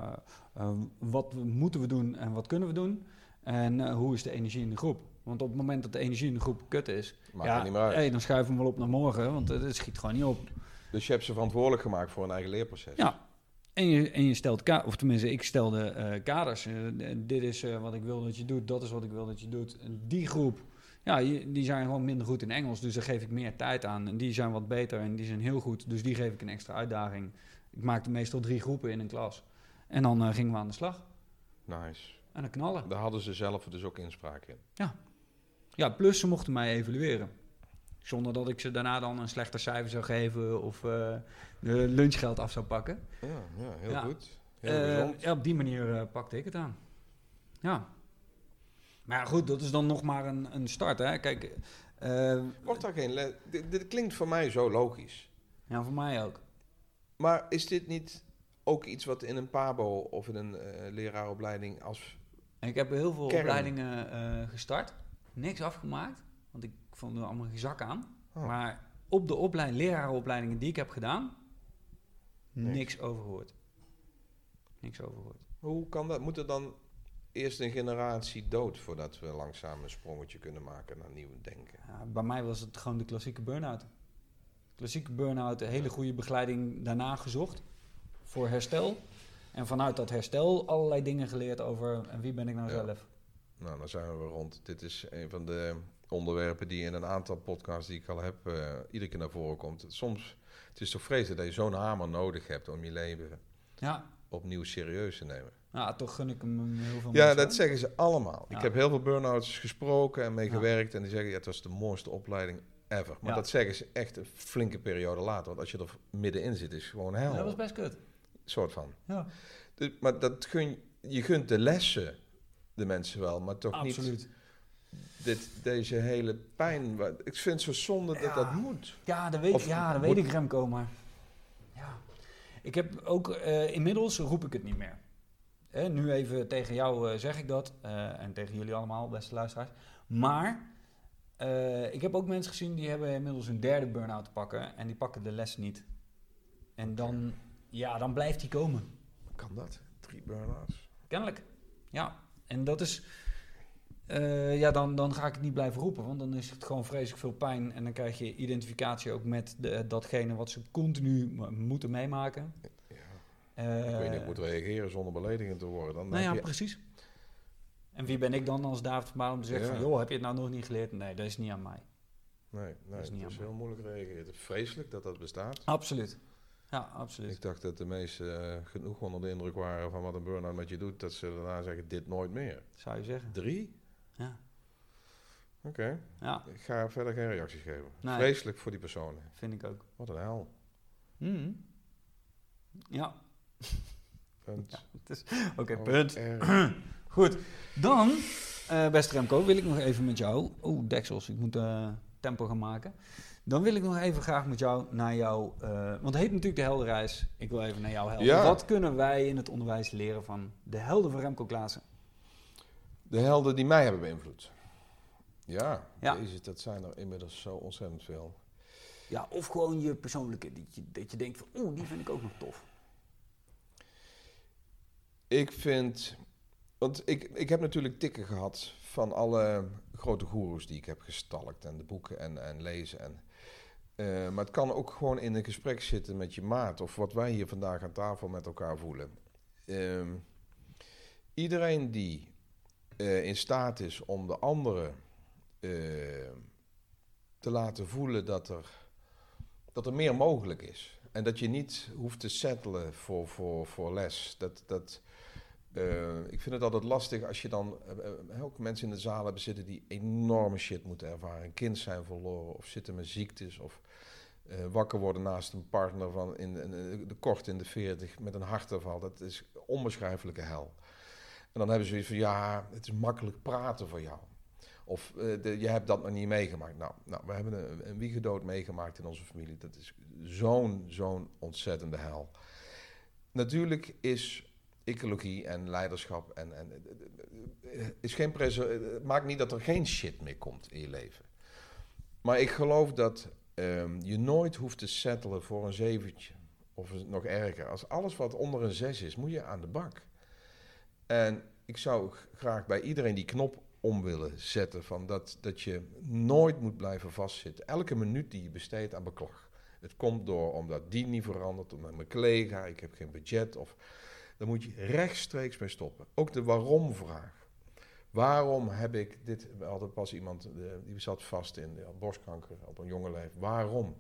wat moeten we doen en wat kunnen we doen? En hoe is de energie in de groep? Want op het moment dat de energie in de groep kut is, Maakt ja, niet meer uit. hey, dan schuiven we hem wel op naar morgen, want het schiet gewoon niet op. Dus je hebt ze verantwoordelijk gemaakt voor een eigen leerproces. Ja. En je, en je stelt kaders, of tenminste, ik stelde eh, kaders. Eh, dit is eh, wat ik wil dat je doet, dat is wat ik wil dat je doet. En die groep, ja, die, zijn gewoon minder goed in Engels, dus daar geef ik meer tijd aan. En die zijn wat beter en die zijn heel goed, dus die geef ik een extra uitdaging. Ik maakte meestal drie groepen in een klas. En dan gingen we aan de slag. Nice. En dan knallen. Daar hadden ze zelf dus ook inspraak in. Ja, plus ze mochten mij evalueren. Zonder dat ik ze daarna dan een slechter cijfer zou geven of eh, de lunchgeld af zou pakken. Ja, ja heel Ja. goed. Heel Eh, ja, op die manier eh, pakte ik het aan. Ja. Maar goed, dat is dan nog maar een, een start. Hè? Kijk, Wordt daar geen dit, dit klinkt voor mij zo logisch. ja, voor mij ook. Maar is dit niet ook iets wat in een PABO of in een eh, leraaropleiding als... Ik heb heel veel Kern. opleidingen gestart. Niks afgemaakt, want ik vond er allemaal geen zak aan. Oh, Maar op de opleiding, lerarenopleidingen die ik heb gedaan, Niks. niks overgehoord. Niks overgehoord. Hoe kan dat? Moet er dan eerst een generatie dood voordat we langzaam een sprongetje kunnen maken naar nieuw denken? Ja, bij mij was het gewoon de klassieke burn-out. Klassieke burn-out, een hele goede begeleiding daarna gezocht voor herstel. En vanuit dat herstel allerlei dingen geleerd over en wie ben ik nou Ja. zelf. Nou, dan zijn we weer rond. Dit is een van de onderwerpen die in een aantal podcasts die ik al heb, eh, iedere keer naar voren komt. Soms, het is toch vreselijk dat je zo'n hamer nodig hebt om je leven Ja. opnieuw serieus te nemen. Nou, toch gun ik hem heel veel Ja, mensen. dat zeggen ze allemaal. Ja. Ik heb heel veel burn-outs gesproken en mee Ja. gewerkt. En die zeggen, ja, het was de mooiste opleiding ever. Maar Ja. dat zeggen ze echt een flinke periode later. Want als je er middenin zit, is het gewoon hel. Ja, dat was best kut. soort van. Ja, Dus, maar dat gun, je gunt de lessen de mensen wel, maar toch niet absoluut. Dit, deze hele pijn. Ik vind het zo zonde dat Ja. dat moet. Ja, dat weet, Of ja, dat moet- weet ik, Remco, maar... Ja. Ik heb ook... eh, inmiddels roep ik het niet meer. Hè, nu even tegen jou eh, zeg ik dat. eh, en tegen jullie allemaal, beste luisteraars. Maar... ik heb ook mensen gezien die hebben inmiddels een derde burn-out te pakken. En die pakken de les niet. En dan... Ja, dan blijft die komen. Kan dat? Drie burn-outs. Kennelijk. Ja. En dat is... eh, ja, dan, dan ga ik het niet blijven roepen. Want dan is het gewoon vreselijk veel pijn. En dan krijg je identificatie ook met de, datgene wat ze continu moeten meemaken. Ja. Eh, ik weet niet, ik moet reageren zonder beledigend te worden. Dan nou ja, je- precies. En wie ben ik dan als David van Baal om te zeggen Ja. van... joh, heb je het nou nog niet geleerd? Nee, dat is niet aan mij. Nee, nee Dat is het niet is aan heel moeilijk reageren. Het is vreselijk dat dat bestaat. Absoluut. Ja, absoluut. Ik dacht dat de meesten eh, genoeg onder de indruk waren van wat een burn-out met je doet, dat ze daarna zeggen, dit nooit meer. Zou je zeggen. Drie? Ja. Oké, Ja, ik ga verder geen reacties geven. Nee. Vreselijk voor die personen. vind ik ook. Wat een hel. Mhm. Ja, Punt. Oké, Oh, punt. <clears throat> Goed, dan, eh beste Remco, wil ik nog even met jou... Oeh, deksels, ik moet eh, tempo gaan maken. Dan wil ik nog even graag met jou naar jou... eh, want het heet natuurlijk de heldenreis. Ik wil even naar jou helpen. Ja. Wat kunnen wij in het onderwijs leren van de helden van Remco Klaassen? De helden die mij hebben beïnvloed. Ja, Ja. Jezus, dat zijn er inmiddels zo ontzettend veel. Ja, of gewoon je persoonlijke, dat je, dat je denkt van... Oeh, die vind ik ook nog tof. Ik vind, want ik, ik heb natuurlijk tikken gehad van alle grote goeroes die ik heb gestalkt en de boeken en, en lezen. En, eh, maar het kan ook gewoon in een gesprek zitten met je maat of wat wij hier vandaag aan tafel met elkaar voelen. Ehm, iedereen die eh, in staat is om de anderen eh, te laten voelen dat er, dat er meer mogelijk is. En dat je niet hoeft te settelen voor, voor, voor les. Dat, dat, eh, ik vind het altijd lastig als je dan eh, ook mensen in de zaal hebben zitten die enorme shit moeten ervaren. Een kind zijn verloren of zitten met ziektes of wakker worden naast een partner van in, in- de kort in de 40 met een hartaanval. Dat is onbeschrijfelijke hel. En dan hebben ze zoiets van ja, het is makkelijk praten voor jou. Of eh, de, je hebt dat nog niet meegemaakt. Nou, nou we hebben een, een wiegedood meegemaakt in onze familie. Dat is zo'n, zo'n ontzettende hel. Natuurlijk is ecologie en leiderschap en, en eh, eh, is geen het maakt niet dat er geen shit meer komt in je leven. Maar ik geloof dat ehm, je nooit hoeft te settelen voor een zeventje. Of nog erger. Als alles wat onder een zes is, moet je aan de bak. En ik zou graag bij iedereen die knop om willen zetten van dat, dat je nooit moet blijven vastzitten. Elke minuut die je besteedt aan beklag. Het komt door omdat die niet verandert, omdat mijn collega, ik heb geen budget. Of, dan moet je rechtstreeks mee stoppen. Ook de waarom-vraag. Waarom heb ik dit? We hadden pas iemand eh, die zat vast in borstkanker op een jonge leeftijd. Waarom?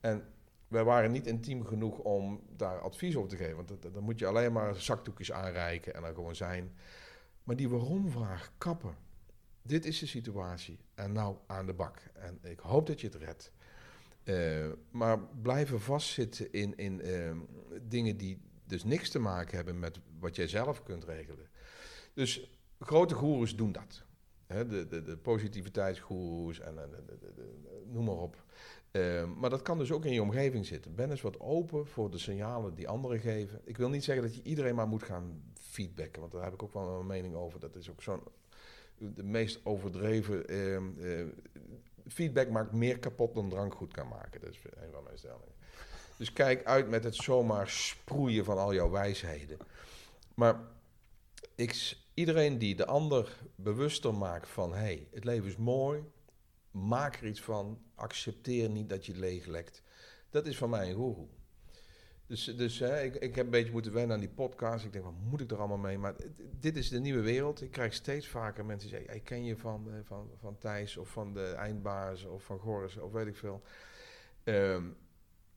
En wij waren niet intiem genoeg om daar advies over te geven. Want dan moet je alleen maar zakdoekjes aanreiken en dan gewoon zijn. Maar die waarom-vraag kappen. Dit is de situatie. En nou aan de bak. En ik hoop dat je het redt. Eh, maar blijven vastzitten in, in eh, dingen die dus niks te maken hebben met wat jij zelf kunt regelen. Dus grote goeroes doen dat. De, de, de positiviteitsgoeroes en, en noem maar op. Eh, maar dat kan dus ook in je omgeving zitten. Ben eens wat open voor de signalen die anderen geven. Ik wil niet zeggen dat je iedereen maar moet gaan feedbacken, want daar heb ik ook wel een mening over. Dat is ook zo'n de meest overdreven. eh, eh, feedback maakt meer kapot dan drank goed kan maken. Dat is een van mijn stellingen. Dus kijk uit met het zomaar sproeien van al jouw wijsheden. Maar ik, iedereen die de ander bewuster maakt van... hé, hey, het leven is mooi, maak er iets van... accepteer niet dat je leeg lekt. Dat is van mij een goeroe. Dus, dus hè, ik, ik heb een beetje moeten wennen aan die podcast. Ik denk, wat moet ik er allemaal mee? Maar dit is de nieuwe wereld. Ik krijg steeds vaker mensen die zeggen, ik ken je van, eh, van, van Thijs of van de eindbaas of van Goris of weet ik veel. Ehm,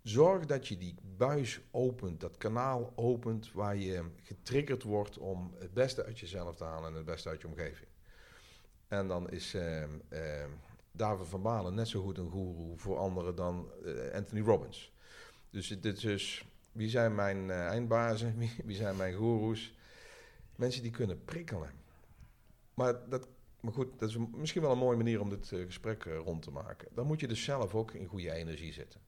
zorg dat je die buis opent, dat kanaal opent waar je getriggerd wordt om het beste uit jezelf te halen en het beste uit je omgeving. En dan is uh, David van Balen net zo goed een guru voor anderen dan uh, Anthony Robbins. Dus dit is dus wie zijn mijn uh, eindbazen? <laughs> Wie, wie, zijn mijn goeroes? Mensen die kunnen prikkelen. Maar, dat, maar goed, dat is misschien wel een mooie manier om dit uh, gesprek rond te maken. Dan moet je dus zelf ook in goede energie zitten.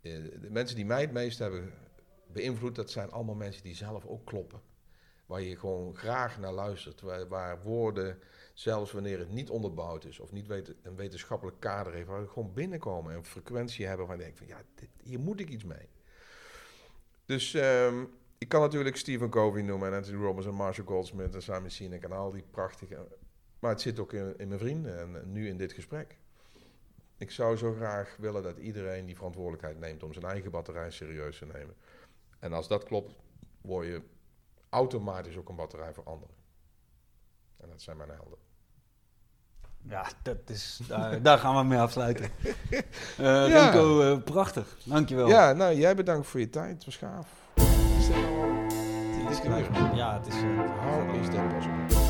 de mensen die mij het meest hebben beïnvloed, dat zijn allemaal mensen die zelf ook kloppen. Waar je gewoon graag naar luistert. Waar woorden, zelfs wanneer het niet onderbouwd is of niet een wetenschappelijk kader heeft, waar we gewoon binnenkomen en frequentie hebben waar je denkt van ja, dit, hier moet ik iets mee. Dus um, ik kan natuurlijk Stephen Covey noemen en Anthony Robbins en Marshall Goldsmith en Simon Sinek en al die prachtige. Maar het zit ook in, in mijn vrienden en nu in dit gesprek. Ik zou zo graag willen dat iedereen die verantwoordelijkheid neemt om zijn eigen batterij serieus te nemen. En als dat klopt, word je automatisch ook een batterij voor anderen. En dat zijn mijn helden. Ja, dat is, daar, daar gaan we mee afsluiten. Uh, <laughs> ja. Remco, uh, prachtig. Dankjewel. Ja, nou, jij bedankt voor je tijd. Het was gaaf. Is dit nou al... Ja, het is... Uh, How is that possible?